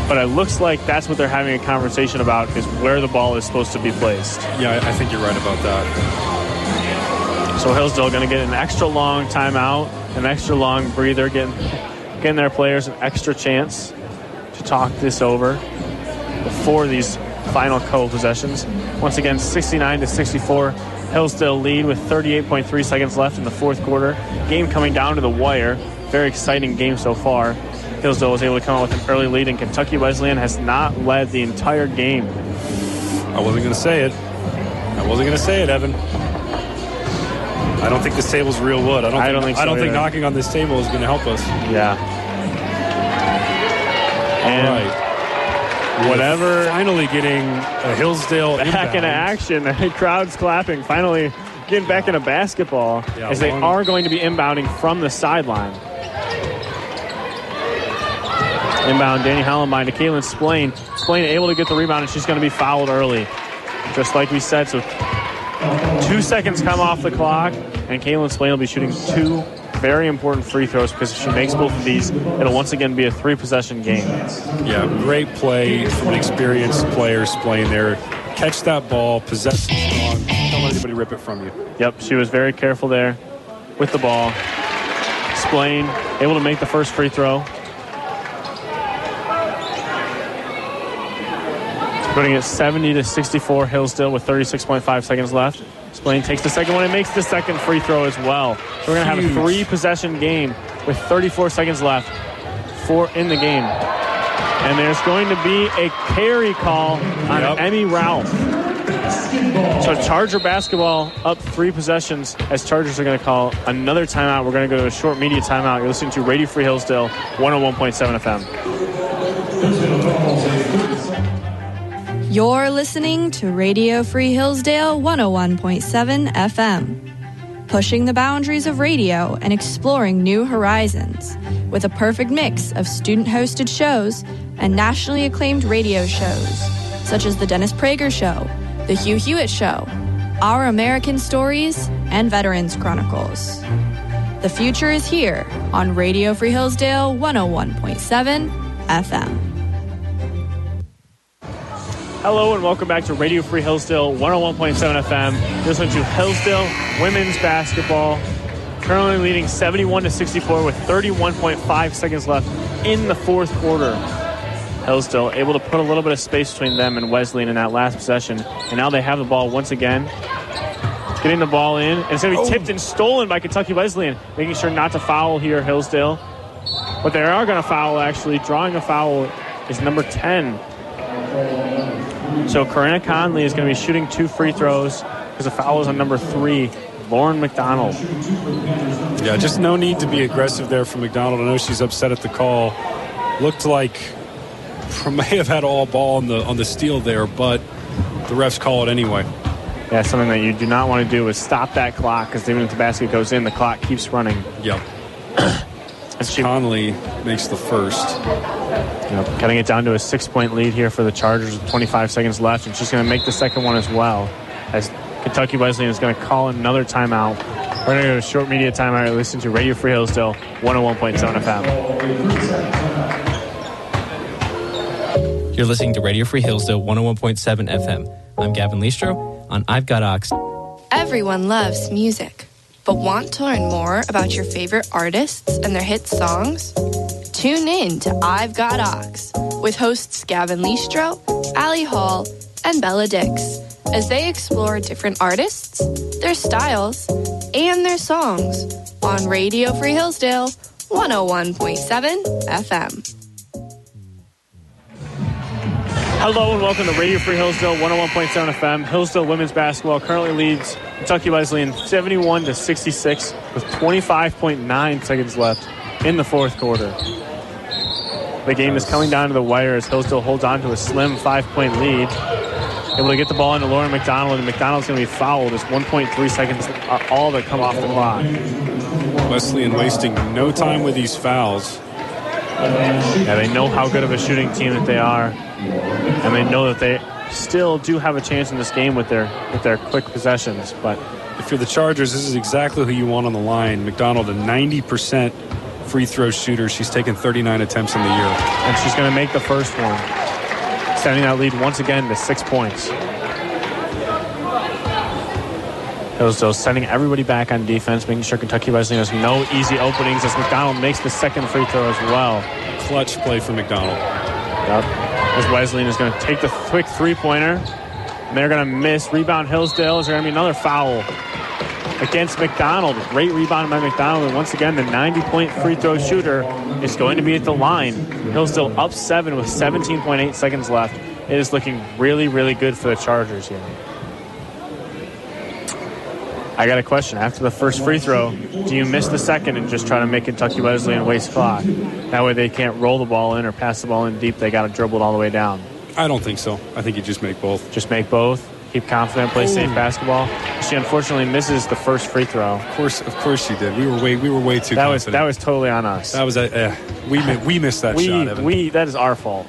But it looks like that's what they're having a conversation about is where the ball is supposed to be placed. Yeah, I, think you're right about that. So Hillsdale going to get an extra long timeout, an extra long breather, getting getting their players an extra chance to talk this over before these final couple possessions. Once again, 69 to 64. Hillsdale lead with 38.3 seconds left in the fourth quarter. Game coming down to the wire. Very exciting game so far. Hillsdale was able to come out with an early lead, and Kentucky Wesleyan has not led the entire game. I wasn't going to say it. I wasn't going to say it, Evan. I don't think this table's real wood. I don't. I think, don't think so I don't think knocking on this table is going to help us. Yeah. And right. whatever Finally getting a Hillsdale back inbound. into action. The crowd's clapping. Finally getting back into basketball Yeah, as they long- are going to be inbounding from the sideline. Inbound, Danny Hallenbein to Kaylin Splain. Splain able to get the rebound, and she's going to be fouled early. Just like we said, so two seconds come off the clock, and Kaylin Splain will be shooting two very important free throws because if she makes both of these, it'll once again be a three possession game. Yeah, great play from an experienced player playing there. Catch that ball, possess it strong. Don't let anybody rip it from you. Yep, she was very careful there with the ball. Splain able to make the first free throw. Putting it 70 to 64 Hillsdale with 36.5 seconds left. Splain takes the second one and makes the second free throw as well. So we're going to have a three possession game with 34 seconds left for in the game. And there's going to be a carry call on Yep. Emmy Ralph. So Charger basketball up three possessions as Chargers are going to call another timeout. We're going to go to a short media timeout. You're listening to Radio Free Hillsdale 101.7 FM. You're listening to Radio Free Hillsdale 101.7 FM, pushing the boundaries of radio and exploring new horizons with a perfect mix of student hosted shows and nationally acclaimed radio shows, such as The Dennis Prager Show, The Hugh Hewitt Show, Our American Stories, and Veterans Chronicles. The future is here on Radio Free Hillsdale 101.7 FM. Hello and welcome back to Radio Free Hillsdale 101.7 FM. You're listening to Hillsdale women's basketball, currently leading 71 to 64 with 31.5 seconds left in the fourth quarter. Hillsdale able to put a little bit of space between them and Wesleyan in that last possession, and now they have the ball once again. Getting the ball in, and it's going to be oh. tipped and stolen by Kentucky Wesleyan, making sure not to foul here, Hillsdale. But they are going to foul, actually. Drawing a foul is number 10, so Corinna Conley is going to be shooting two free throws because the foul is on number three, Lauren McDonald. Yeah, just no need to be aggressive there from McDonald. I know she's upset at the call. Looked like may have had all ball on the on the steal there, but the refs call it anyway. Yeah, something that you do not want to do is stop that clock because even if the basket goes in, the clock keeps running. Yep. As Alex Conley makes the first. Yep, cutting it down to a six point lead here for the Chargers with 25 seconds left, and she's going to make the second one as well. As Kentucky Wesleyan is going to call another timeout. We're going to go to a short media timeout. Listen to Radio Free Hillsdale 101.7 FM. You're listening to Radio Free Hillsdale 101.7 FM. I'm Gavin Listro on I've Got Ox. Everyone loves music, but want to learn more about your favorite artists and their hit songs? Tune in to I've Got Ox with hosts Gavin Listro, Ali Hall, and Bella Dix as they explore different artists, their styles, and their songs on Radio Free Hillsdale 101.7 FM. Hello and welcome to Radio Free Hillsdale 101.7 FM. Hillsdale women's basketball currently leads Kentucky Wesleyan 71 to 66 with 25.9 seconds left in the fourth quarter. The game is coming down to the wire as Hillsdale holds on to a slim five-point lead. Able to get the ball into Lauren McDonald, and McDonald's going to be fouled as 1.3 seconds are all that come off the clock. Wesleyan wasting no time with these fouls. Yeah, they know how good of a shooting team that they are, and they know that they still do have a chance in this game with their with their quick possessions. But if you're the Chargers, this is exactly who you want on the line. McDonald, a 90% free throw shooter. She's taken 39 attempts in the year, and she's going to make the first one, extending that lead once again to six points. Hillsdale sending everybody back on defense, making sure Kentucky Wesleyan has no easy openings as McDonald makes the second free throw as well. Clutch play for McDonald. Yep. As Wesleyan is going to take the quick three-pointer, and they're going to miss. Rebound Hillsdale. Is there going to be another foul against McDonald? Great rebound by McDonald, and once again, the 90-point free throw shooter is going to be at the line. Hillsdale up seven with 17.8 seconds left. It is looking really, really good for the Chargers here. I got a question. After the first free throw, do you miss the second and just try to make Kentucky Wesleyan waste clock? That way they can't roll the ball in or pass the ball in deep. They got to dribble it all the way down. I don't think so. I think you just make both. Just make both. Keep confident. Play safe basketball. She unfortunately misses the first free throw. Of course, of course she did. We were way, we were way too. That confident. was that was totally on us. That was a, uh, we we missed that we, shot. Evan. We that is our fault.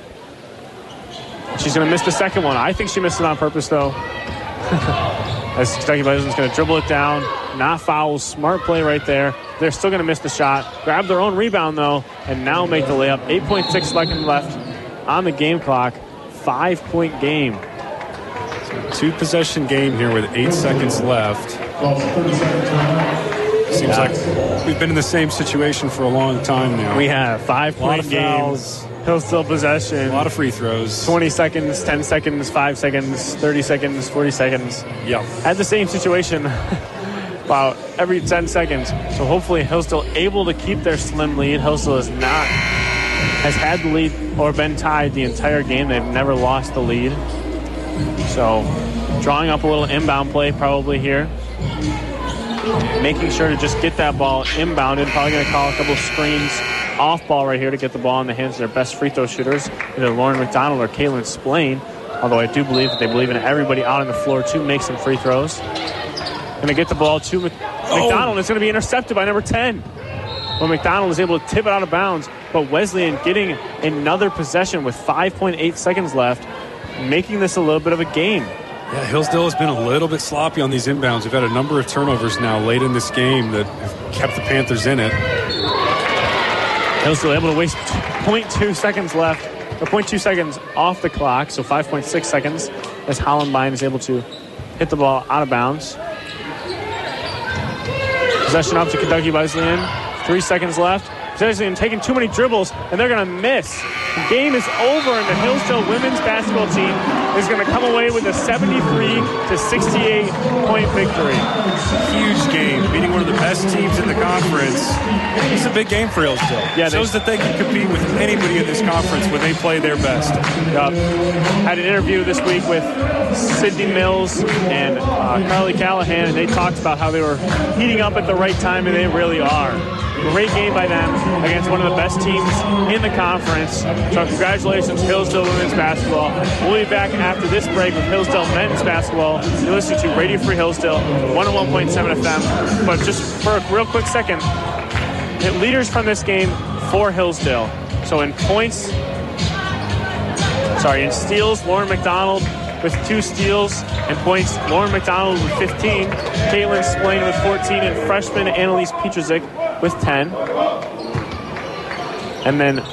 She's going to miss the second one. I think she missed it on purpose though. As Kentucky Wesleyan's going to dribble it down, not foul, smart play right there. They're still going to miss the shot, grab their own rebound though, and now make the layup. 8.6 seconds left on the game clock. Five point game. Two possession game here with eight seconds left. Seems Yeah. like we've been in the same situation for a long time now. We have five point games. fouls. Hillsdale possession. A lot of free throws. 20 seconds, 10 seconds, 5 seconds, 30 seconds, 40 seconds. Yeah. Had the same situation about every 10 seconds. So hopefully he'll still able to keep their slim lead. Hillsdale is not has had the lead or been tied the entire game. They've never lost the lead. So drawing up a little inbound play probably here. Making sure to just get that ball inbounded. Probably going to call a couple screens off ball right here to get the ball in the hands of their best free throw shooters, either Lauren McDonald or Kaylin Splain. Although I do believe that they believe in everybody out on the floor to make some free throws. Going to get the ball to Mc- oh. McDonald. It's going to be intercepted by number 10. Well, McDonald is able to tip it out of bounds, but Wesleyan getting another possession with 5.8 seconds left, making this a little bit of a game. Yeah, Hillsdale has been a little bit sloppy on these inbounds. We've had a number of turnovers now late in this game that have kept the Panthers in it. Hillsdale able to waste 0.2 seconds left, or 0.2 seconds off the clock, so 5.6 seconds as Hollenbein is able to hit the ball out of bounds. Possession up to Kentucky Wesleyan. Three seconds left. Wesleyan taking too many dribbles, and they're going to miss. The game is over, and the Hillsdale women's basketball team is going to come away with a 73 to 68 point victory. Huge game, beating one of the best teams in the conference. It's a big game for Hillsdale. Yeah, shows that they can compete with anybody in this conference when they play their best. Yup. Had an interview this week with Sydney Mills and uh, Carly Callahan, and they talked about how they were heating up at the right time, and they really are. Great game by them against one of the best teams in the conference. So congratulations, Hillsdale women's basketball. We'll be back after this break with Hillsdale men's basketball. You're listening to Radio Free Hillsdale, 101.7 FM. But just for a real quick second, leaders from this game for Hillsdale. So in points, sorry, in steals, Lauren McDonald with two steals and points. Lauren McDonald with 15, Kaylin Splain with 14, and freshman Annalise Petrusik with 10. And then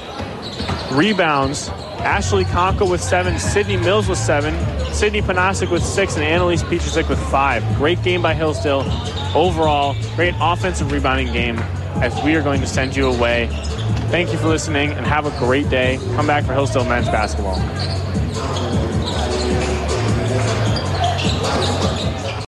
rebounds, Ashley Conkle with seven, Sydney Mills with seven, Sydney Panasic with six, and Annalise Petrusik with five. Great game by Hillsdale. Overall, great offensive rebounding game as we are going to send you away. Thank you for listening and have a great day. Come back for Hillsdale men's basketball.